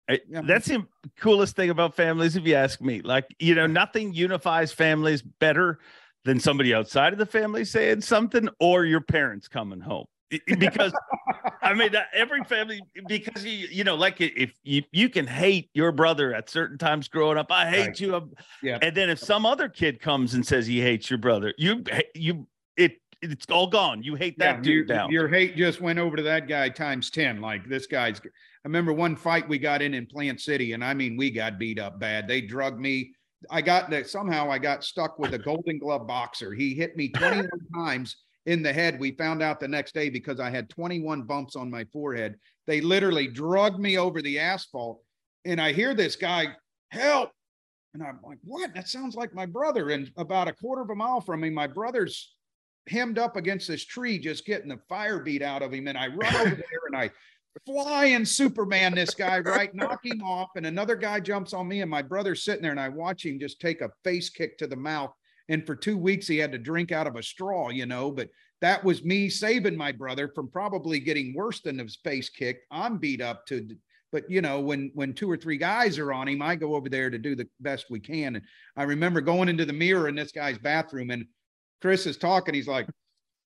yeah. That's the coolest thing about families, if you ask me. Like, you know, nothing unifies families better than somebody outside of the family saying something or your parents coming home because I mean every family because you you know like if you you can hate your brother at certain times growing up I hate right. you yeah. and then if some other kid comes and says he hates your brother you you it it's all gone. You hate that yeah, dude your, your hate just went over to that guy times 10 like this guy's I remember one fight we got in in Plant City and I mean we got beat up bad. They drugged me. I got that somehow I got stuck with a golden glove boxer. He hit me 21 times in the head. We found out the next day because I had 21 bumps on my forehead. They literally drugged me over the asphalt. And I hear this guy, help. And I'm like, what? That sounds like my brother. And about a quarter of a mile from me, my brother's hemmed up against this tree, just getting the fire beat out of him. And I run over there and I fly and Superman this guy, right? Knock him off. And another guy jumps on me. And my brother's sitting there and I watch him just take a face kick to the mouth and for two weeks, he had to drink out of a straw, you know. But that was me saving my brother from probably getting worse than his face kicked. I'm beat up to, but you know, when when two or three guys are on him, I go over there to do the best we can. And I remember going into the mirror in this guy's bathroom, and Chris is talking. He's like,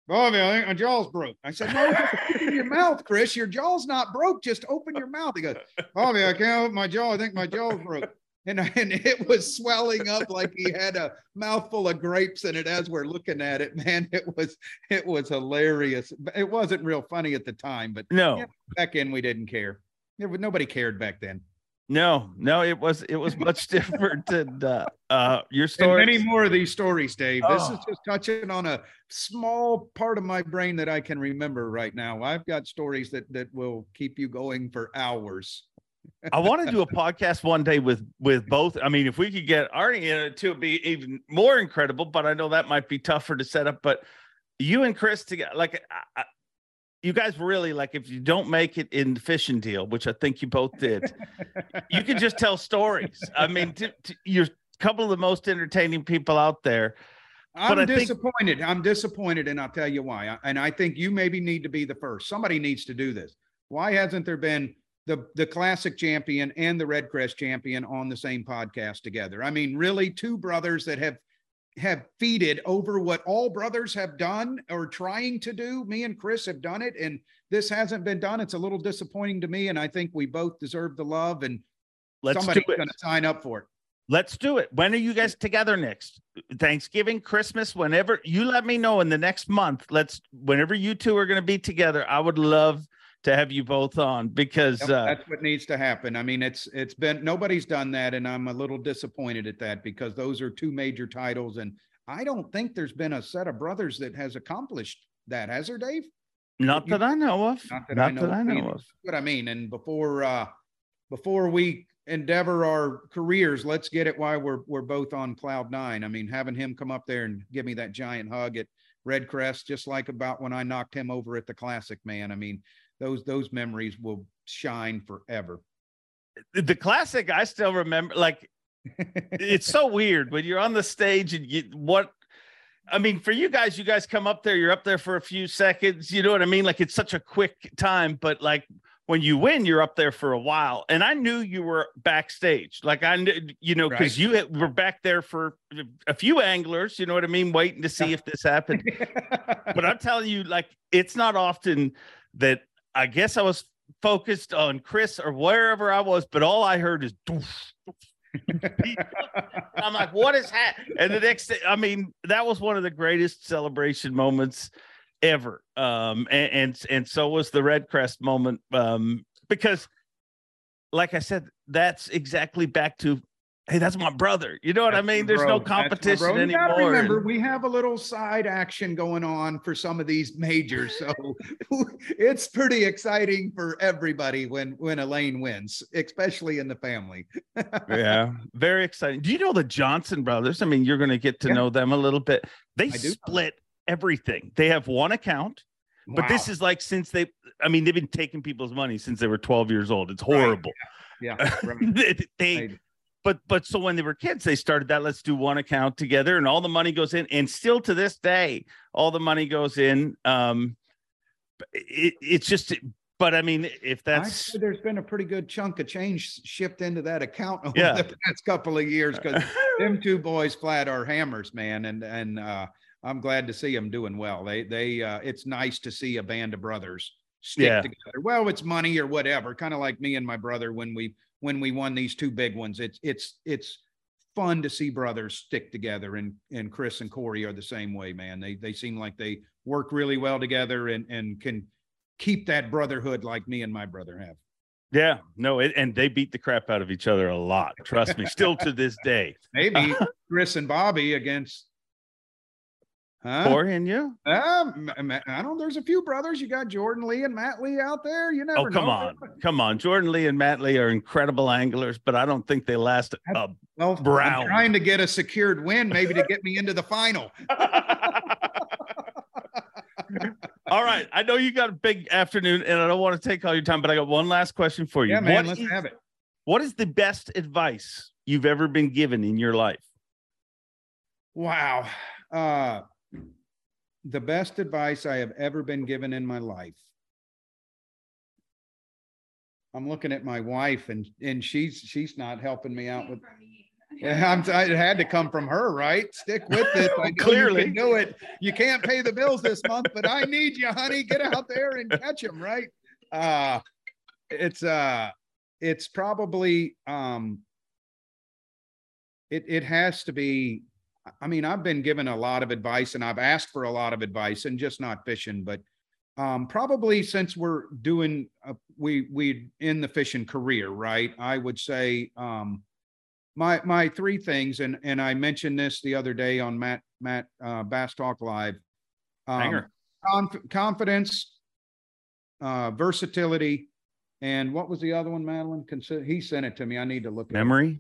Bobby, I think my jaw's broke. I said, No, open your mouth, Chris. Your jaw's not broke. Just open your mouth. He goes, Bobby, I can't open my jaw. I think my jaw's broke and, and it was swelling up like he had a mouthful of grapes in it as we're looking at it man. It was it was hilarious. It wasn't real funny at the time but no. yeah, back in we didn't care. Was, nobody cared back then. No no it was it was much different and uh, uh your story many more of these stories dave. Oh. this is just touching on a small part of my brain that i can remember right now. I've got stories that that will keep you going for hours I want to do a podcast one day with with both. I mean, if we could get Arnie in it it'd be even more incredible. But I know that might be tougher to set up. But you and Chris together, like I, you guys really like if you don't make it in the fishing deal, which I think you both did, you can just tell stories. I mean, t- t- you're a couple of the most entertaining people out there. I'm disappointed. Think- I'm disappointed, and I'll tell you why. And I think you maybe need to be the first. Somebody needs to do this. Why hasn't there been the the classic champion and the RedCrest champion on the same podcast together i mean really two brothers that have have feeded over what all brothers have done or trying to do me and chris have done it and this hasn't been done it's a little disappointing to me and i think we both deserve the love and Let's somebody's going to sign up for it Let's do it. When are you guys together next? Thanksgiving, Christmas, whenever you let me know in the next month. Let's whenever you two are going to be together. I would love to have you both on because yep, uh, that's what needs to happen. I mean, it's it's been nobody's done that, and I'm a little disappointed at that because those are two major titles, and I don't think there's been a set of brothers that has accomplished that, has there, Dave? Not you, that I know of. Not that, not I, know that I know of. What I mean, and before uh before we endeavor our careers, let's get it while we're we're both on cloud nine. I mean, having him come up there and give me that giant hug at RedCrest, just like about when I knocked him over at the Classic. Man, I mean, those those memories will shine forever. The classic, I still remember. Like, it's so weird when you're on the stage and you what. I mean, for you guys, you guys come up there, you're up there for a few seconds. You know what I mean? Like, it's such a quick time, but like when you win, you're up there for a while. And I knew you were backstage. Like I knew, you know, because right. you were back there for a few anglers, you know what I mean, waiting to see if this happened. but I'm telling you, like, it's not often that I guess I was focused on Chris or wherever I was, but all I heard is doof, doof. I'm like, what is that? And the next I mean, that was one of the greatest celebration moments ever. Um, and, and, and so was the RedCrest moment. Um, because like I said, that's exactly back to hey, that's my brother. You know what that's I mean? There's no competition anymore. remember, we have a little side action going on for some of these majors, so it's pretty exciting for everybody when when a Lane wins, especially in the family. yeah, very exciting. Do you know the Johnson brothers? I mean, you're going to get to yeah. know them a little bit. They split everything. They have one account, wow. but this is like since they, I mean, they've been taking people's money since they were 12 years old. It's horrible. Right. Yeah. yeah. Right. they, they but but so when they were kids, they started that. Let's do one account together, and all the money goes in. And still to this day, all the money goes in. Um, it, it's just but I mean, if that's there's been a pretty good chunk of change shipped into that account over yeah. the past couple of years because them two boys flat are hammers, man, and and uh, I'm glad to see them doing well. They they uh, it's nice to see a band of brothers stick yeah. together. Well, it's money or whatever, kind of like me and my brother when we when we won these two big ones. It's it's it's fun to see brothers stick together and and Chris and Cory are the same way, man. They they seem like they work really well together and and can keep that brotherhood like me and my brother have. Yeah, no, it, and they beat the crap out of each other a lot. Trust me, still to this day. Maybe Chris and Bobby against Huh? Cory and you? Um, I don't. There's a few brothers. You got Jordan Lee and Matt Lee out there. You never. Oh, come know. on, come on. Jordan Lee and Matt Lee are incredible anglers, but I don't think they last a well, brown. I'm trying to get a secured win, maybe to get me into the final. all right, I know you got a big afternoon, and I don't want to take all your time, but I got one last question for you. Yeah, man. What let's is, have it. What is the best advice you've ever been given in your life? Wow. Uh, the best advice I have ever been given in my life. I'm looking at my wife and and she's she's not helping me out with yeah, I'm, it had to come from her, right? Stick with it. I Clearly, you do it. You can't pay the bills this month, but I need you, honey. Get out there and catch them, right? Uh, it's uh, it's probably um, it it has to be I mean, I've been given a lot of advice and I've asked for a lot of advice and just not fishing, but um, probably since we're doing uh, we we in the fishing career, right? I would say um, my my three things, and and I mentioned this the other day on Matt Matt uh, Bass Talk Live. Um, conf- confidence, uh, versatility, and what was the other one, Madeline? Consider he sent it to me. I need to look. Memory.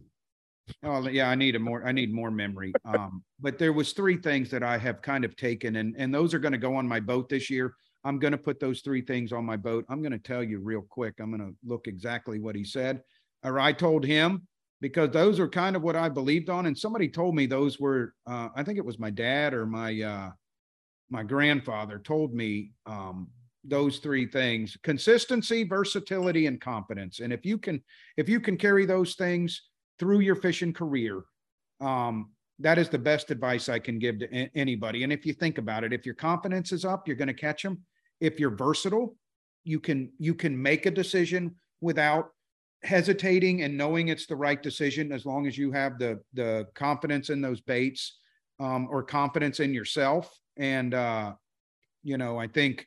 Oh yeah, I need a more. I need more memory. Um, but there was three things that I have kind of taken, and and those are going to go on my boat this year. I'm going to put those three things on my boat. I'm going to tell you real quick. I'm going to look exactly what he said, or I told him, because those are kind of what I believed on. And somebody told me those were. Uh, I think it was my dad or my uh, my grandfather told me um, those three things: consistency, versatility, and competence. And if you can, if you can carry those things through your fishing career, um, that is the best advice I can give to a- anybody. And if you think about it, if your confidence is up, you're going to catch them. If you're versatile, you can you can make a decision without hesitating and knowing it's the right decision as long as you have the the confidence in those baits um, or confidence in yourself. And uh, you know, I think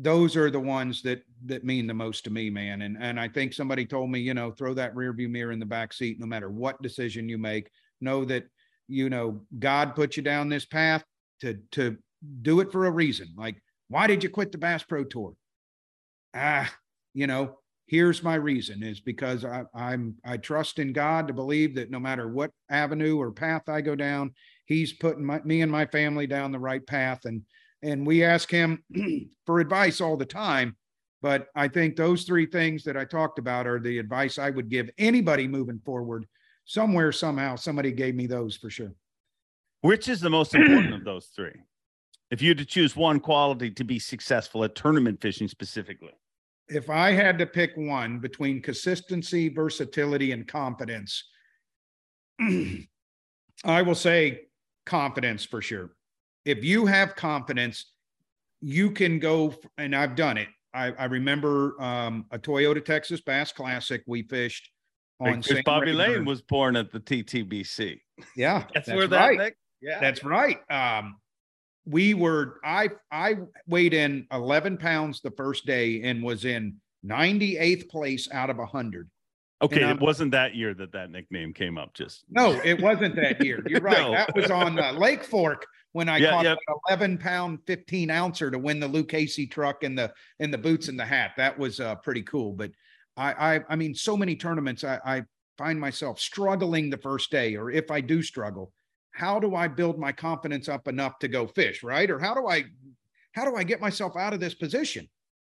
those are the ones that that mean the most to me, man. And and I think somebody told me, you know, throw that rear view mirror in the back seat, no matter what decision you make. Know that you know God put you down this path to to do it for a reason. Like, why did you quit the Bass Pro Tour? Ah, you know, here's my reason is because I, I'm I trust in God to believe that no matter what avenue or path I go down, he's putting my, me and my family down the right path. And, and we ask him for advice all the time. But I think those three things that I talked about are the advice I would give anybody moving forward. Somewhere, somehow, somebody gave me those for sure. Which is the most important of those three? If you had to choose one quality to be successful at tournament fishing specifically, if I had to pick one between consistency, versatility, and confidence, I will say confidence for sure. If you have confidence, you can go, and I've done it. I, I remember um, a Toyota Texas Bass Classic we fished on because Bobby Lane was born at the TTBC. Yeah, that's, that's where that. Right. Nick, yeah, that's right. Um, we were I I weighed in 11 pounds the first day and was in 98th place out of 100. Okay, it wasn't that year that that nickname came up. Just no, it wasn't that year. You're right. no. That was on uh, Lake Fork when I yeah, caught yep. an 11 pound, 15 ouncer to win the Luke Casey truck and the and the boots and the hat. That was uh, pretty cool. But I, I I mean, so many tournaments I, I find myself struggling the first day, or if I do struggle, how do I build my confidence up enough to go fish, right? Or how do I how do I get myself out of this position?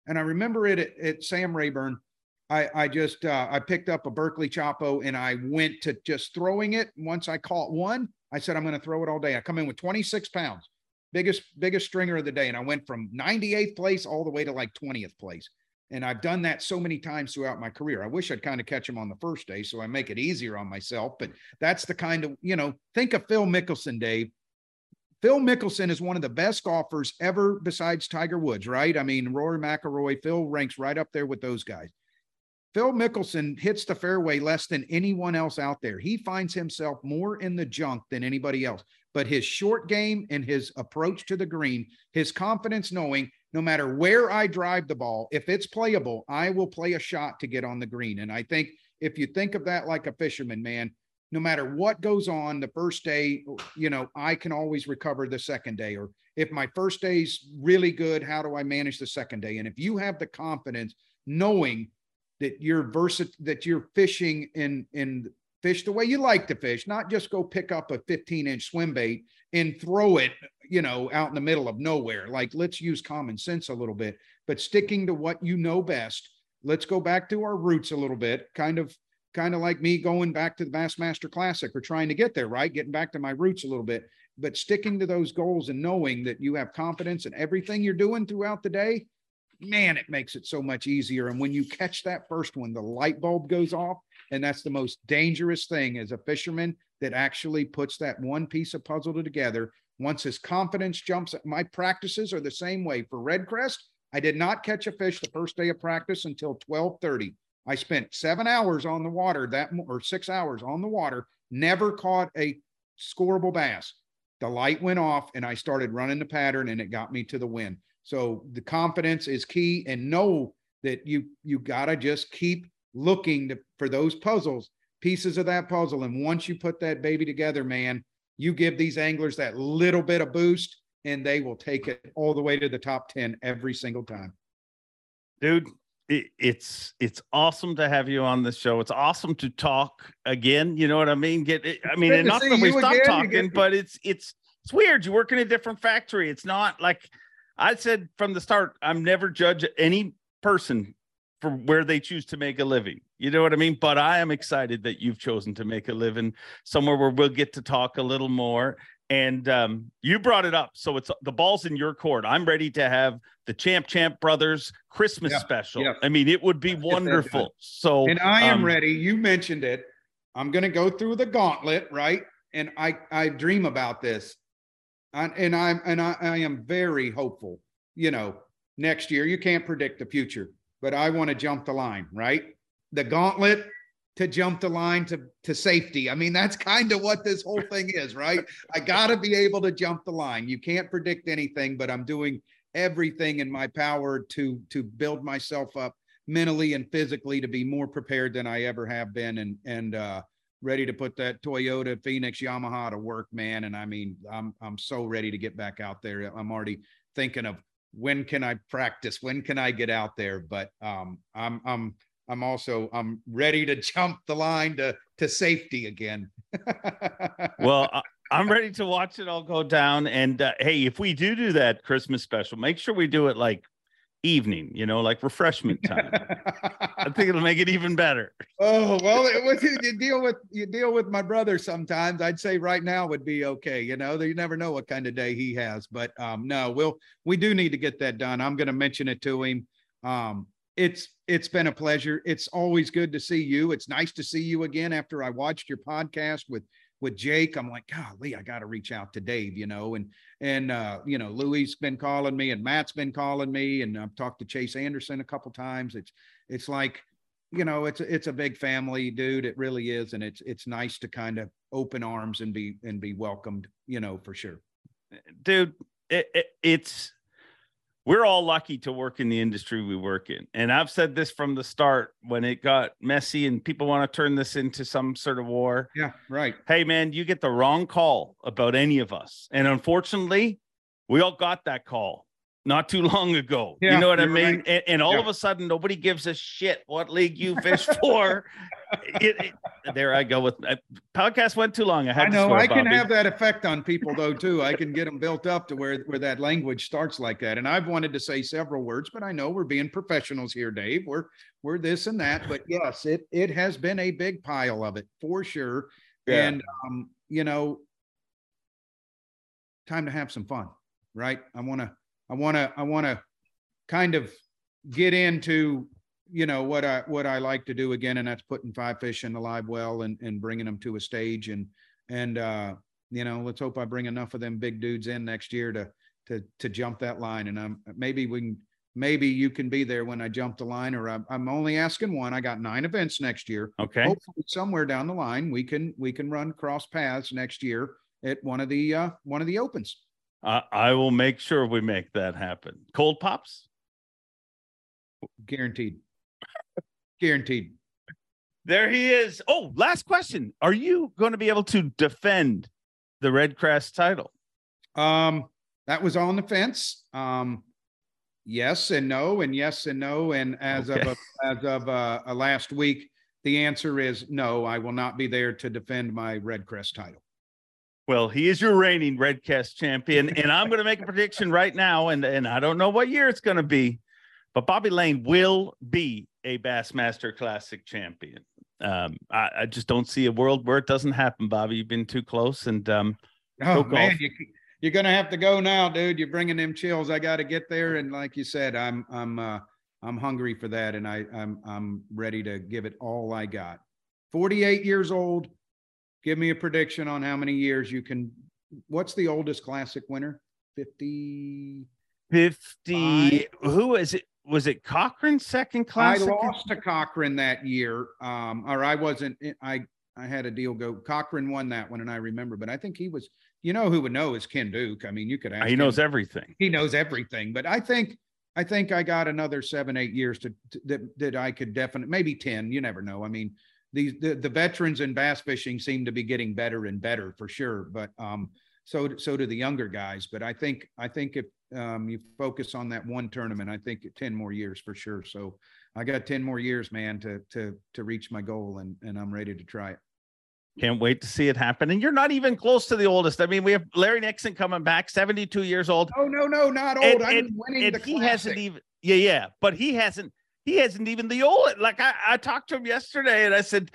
And I remember it at, at Sam Rayburn. I, I just uh, I picked up a Berkley Choppo and I went to just throwing it. Once I caught one, I said I'm going to throw it all day. I come in with 26 pounds, biggest biggest stringer of the day, and I went from 98th place all the way to like 20th place. And I've done that so many times throughout my career. I wish I'd kind of catch them on the first day so I make it easier on myself. But that's the kind of, you know, think of Phil Mickelson, Dave. Phil Mickelson is one of the best golfers ever besides Tiger Woods, right? I mean, Rory McIlroy, Phil ranks right up there with those guys. Phil Mickelson hits the fairway less than anyone else out there. He finds himself more in the junk than anybody else. But his short game and his approach to the green, his confidence knowing no matter where I drive the ball, if it's playable, I will play a shot to get on the green. And I think if you think of that like a fisherman, man, no matter what goes on the first day, you know, I can always recover the second day. Or if my first day's really good, how do I manage the second day? And if you have the confidence knowing that you're versat that you're fishing in in fish the way you like to fish, not just go pick up a 15 inch swim bait and throw it, you know, out in the middle of nowhere. Like, let's use common sense a little bit, but sticking to what you know best. Let's go back to our roots a little bit, kind of, kind of like me going back to the Bassmaster Classic or trying to get there, right? Getting back to my roots a little bit, but sticking to those goals and knowing that you have confidence in everything you're doing throughout the day, man, it makes it so much easier. And when you catch that first one, the light bulb goes off. And that's the most dangerous thing as a fisherman that actually puts that one piece of puzzle together. Once his confidence jumps, my practices are the same way. For RedCrest, I did not catch a fish the first day of practice until 1230. I spent seven hours on the water that or six hours on the water, never caught a scoreable bass. The light went off and I started running the pattern and it got me to the win. So the confidence is key and know that you you got to just keep looking to, for those puzzles, pieces of that puzzle. And once you put that baby together, man, you give these anglers that little bit of boost and they will take it all the way to the top 10 every single time. Dude, it, it's it's awesome to have you on the show. It's awesome to talk again. You know what I mean? Get it, I mean, and not that we stop talking, but it's it's it's weird. You work in a different factory. It's not like I said from the start. I'm never judge any person for where they choose to make a living. You know what I mean? But I am excited that you've chosen to make a living somewhere where we'll get to talk a little more. And um, you brought it up, so it's the ball's in your court. I'm ready to have the Champ Champ Brothers Christmas yeah, special. Yeah. I mean, it would be wonderful. So, and I am um, ready. You mentioned it. I'm going to go through the gauntlet, right? And I I dream about this, I, and I'm and I, I am very hopeful. You know, next year you can't predict the future but I want to jump the line, right? The gauntlet to jump the line to, to safety. I mean, that's kind of what this whole thing is, right? I got to be able to jump the line. You can't predict anything, but I'm doing everything in my power to to build myself up mentally and physically to be more prepared than I ever have been and and uh ready to put that Toyota Phoenix Yamaha to work, man. And I mean, I'm I'm so ready to get back out there. I'm already thinking of when can I practice? When can I get out there? But um, I'm I'm I'm also I'm ready to jump the line to to safety again. well, I'm ready to watch it all go down. And uh, hey, if we do do that Christmas special, make sure we do it like evening, you know, like refreshment time. I think it'll make it even better. Oh well, it was, you deal with you deal with my brother sometimes. I'd say right now would be okay. You know, you never know what kind of day he has. But um, no, we'll we do need to get that done. I'm going to mention it to him. Um, it's it's been a pleasure. It's always good to see you. It's nice to see you again after I watched your podcast with with Jake. I'm like, golly, I got to reach out to Dave, you know, and and uh, you know, Louis been calling me and Matt's been calling me, and I've talked to Chase Anderson a couple times. It's it's like, you know, it's it's a big family, dude. It really is, and it's it's nice to kind of open arms and be and be welcomed, you know, for sure. Dude, it, it, it's we're all lucky to work in the industry we work in. And I've said this from the start when it got messy and people want to turn this into some sort of war. Yeah, right. Hey, man, you get the wrong call about any of us. And unfortunately, we all got that call not too long ago. Yeah, you know what I mean? right. And, and all Yeah. of a sudden, nobody gives a shit what league you fish for. It- it- there I go with uh, podcast went too long. I I know swear, I can Bobby. have that effect on people though too. I can get them built up to where where that language starts like that. And I've wanted to say several words, but I know we're being professionals here, Dave. We're we're this and that. But yes, it it has been a big pile of it for sure. Yeah. And um, you know, time to have some fun, right? I want to I want to I want to kind of get into you know what I what I like to do again, and that's putting five fish in the live well and and bringing them to a stage and and uh, you know let's hope I bring enough of them big dudes in next year to to to jump that line, and I'm maybe we can maybe you can be there when I jump the line, or I'm, I'm only asking one. I got nine events next year. okay. Hopefully, somewhere down the line, we can we can run cross paths next year at one of the uh, one of the opens. I I will make sure we make that happen. Cold pops. Guaranteed. Guaranteed. There he is. Oh, last question. Are you going to be able to defend the RedCrest title? Um, that was on the fence. Um, yes and no, and yes and no. And as Okay. of a, as of uh, uh, last week, the answer is no. I will not be there to defend my RedCrest title. Well, he is your reigning RedCrest champion, and I'm going to make a prediction right now, and and I don't know what year it's going to be, but Bobby Lane will be a Bassmaster Classic champion. Um, I, I just don't see a world where it doesn't happen, Bobby. You've been too close, and um, Oh man, you, you're gonna have to go now, dude. You're bringing them chills. I got to get there, and like you said, I'm I'm uh, I'm hungry for that, and I I'm I'm ready to give it all I got. 48 years old. Give me a prediction on how many years you can. What's the oldest classic winner? 50. fifty. Who is it? Was it Cochran second classic? I lost to Cochran that year, um, or I wasn't. I I had a deal go. Cochran won that one, and I remember. But I think he was. You know who would know is Ken Duke. I mean, you could ask. He him. knows everything. he knows everything. But I think I think I got another seven, eight years to, to that that I could definitely maybe ten. You never know. I mean, these the, the veterans in bass fishing seem to be getting better and better for sure. But um, so so do the younger guys. But I think I think if um, you focus on that one tournament, I think ten more years for sure. So I got ten more years, man, to to to reach my goal, and and I'm ready to try it. Can't wait to see it happen. And you're not even close to the oldest. I mean, we have Larry Nixon coming back, 72 years old. Oh no, no, not old. And- I'm and- winning and the he classic. hasn't even yeah yeah but he hasn't he hasn't even the old like I, I talked to him yesterday and i said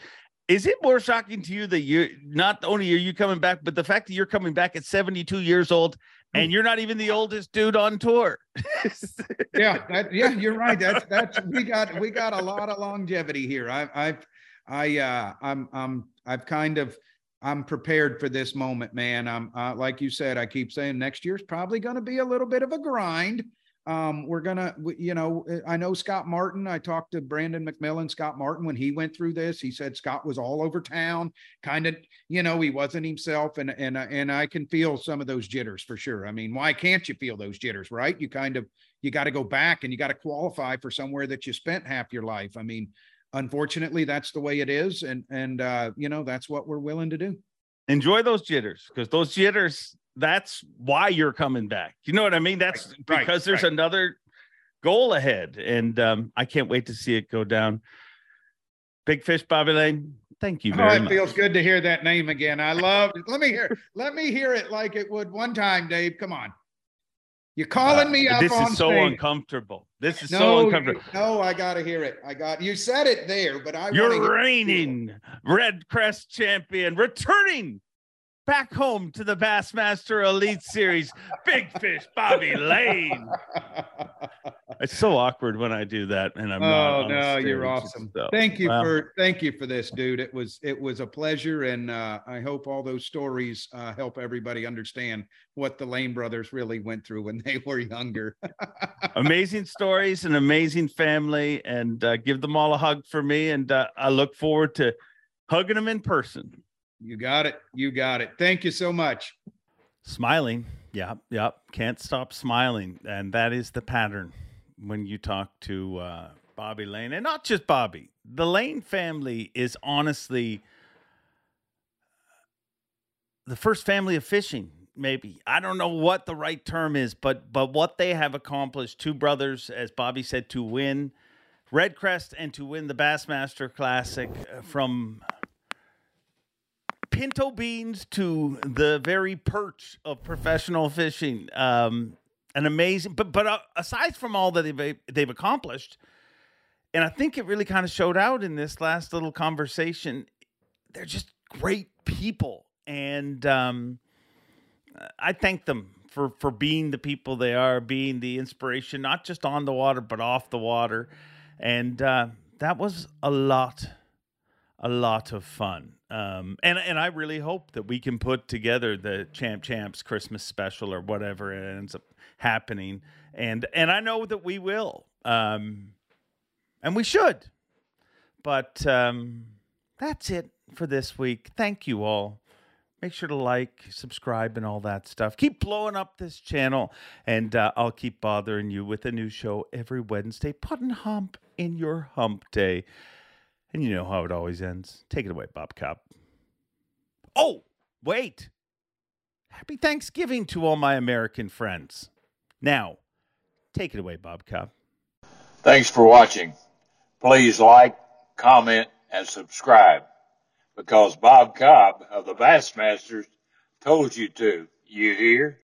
is it more shocking to you that you're not only are you coming back but the fact that you're coming back at 72 years old and you're not even the oldest dude on tour yeah, that, yeah, you're right. That's that's we got we got a lot of longevity here. I I've I uh I'm I'm I've kind of I'm prepared for this moment, man. I'm uh, like you said. I keep saying next year's probably going to be a little bit of a grind. Um, we're gonna, you know, I know Scott Martin. I talked to Brandon McMillan, Scott Martin, when he went through this. He said Scott was all over town, kind of, you know, he wasn't himself, and and and I can feel some of those jitters for sure. I mean, why can't you feel those jitters, right? You kind of you got to go back and you got to qualify for somewhere that you spent half your life. I mean, unfortunately, that's the way it is, and and uh, you know that's what we're willing to do. enjoy those jitters because those jitters that's why you're coming back you know what i mean that's Right, right, because there's right. another goal ahead and um, i can't wait to see it go down big fish bobby lane Thank you Oh, it much. feels good to hear that name again. I love it. Let me hear let me hear it like it would one time, Dave. Come on. You're calling me Uh, up This is so stage. uncomfortable. This is so No, uncomfortable. no, I gotta hear it. I got you said it there, but I You're reigning RedCrest champion, returning back home to the Bassmaster Elite Series. Big Fish Bobby Lane. It's so awkward when I do that, and I'm. Oh no, you're awesome. stuff. Thank you Well, for thank you for this, dude. It was it was a pleasure, and uh, I hope all those stories uh, help everybody understand what the Lane brothers really went through when they were younger. amazing stories, an amazing family, and uh, give them all a hug for me. And uh, I look forward to hugging them in person. You got it. You got it. Thank you so much. Smiling. Yep. Yep. Can't stop smiling. And that is the pattern when you talk to uh, Bobby Lane. And not just Bobby. The Lane family is honestly the first family of fishing, maybe. I don't know what the right term is, but but what they have accomplished, two brothers, as Bobby said, to win RedCrest and to win the Bassmaster Classic uh, from pinto beans to the very perch of professional fishing. Um, an amazing, but but uh, aside from all that they've they've accomplished, and I think it really kind of showed out in this last little conversation. They're just great people, and um, I thank them for for being the people they are, being the inspiration, not just on the water but off the water, and uh, that was a lot a lot of fun. Um, and and I really hope that we can put together the Champ Champs Christmas special or whatever it ends up happening. And and I know that we will. Um, and we should. But um, that's it for this week. Thank you all. Make sure to like, subscribe, and all that stuff. Keep blowing up this channel, and uh, I'll keep bothering you with a new show every Wednesday, putting hump in your hump day. And you know how it always ends. Take it away, Bob Cobb. Oh, wait. Happy Thanksgiving to all my American friends. Now, take it away, Bob Cobb. Thanks for watching. Please like, comment, and subscribe because Bob Cobb of the Bassmasters told you to. You hear?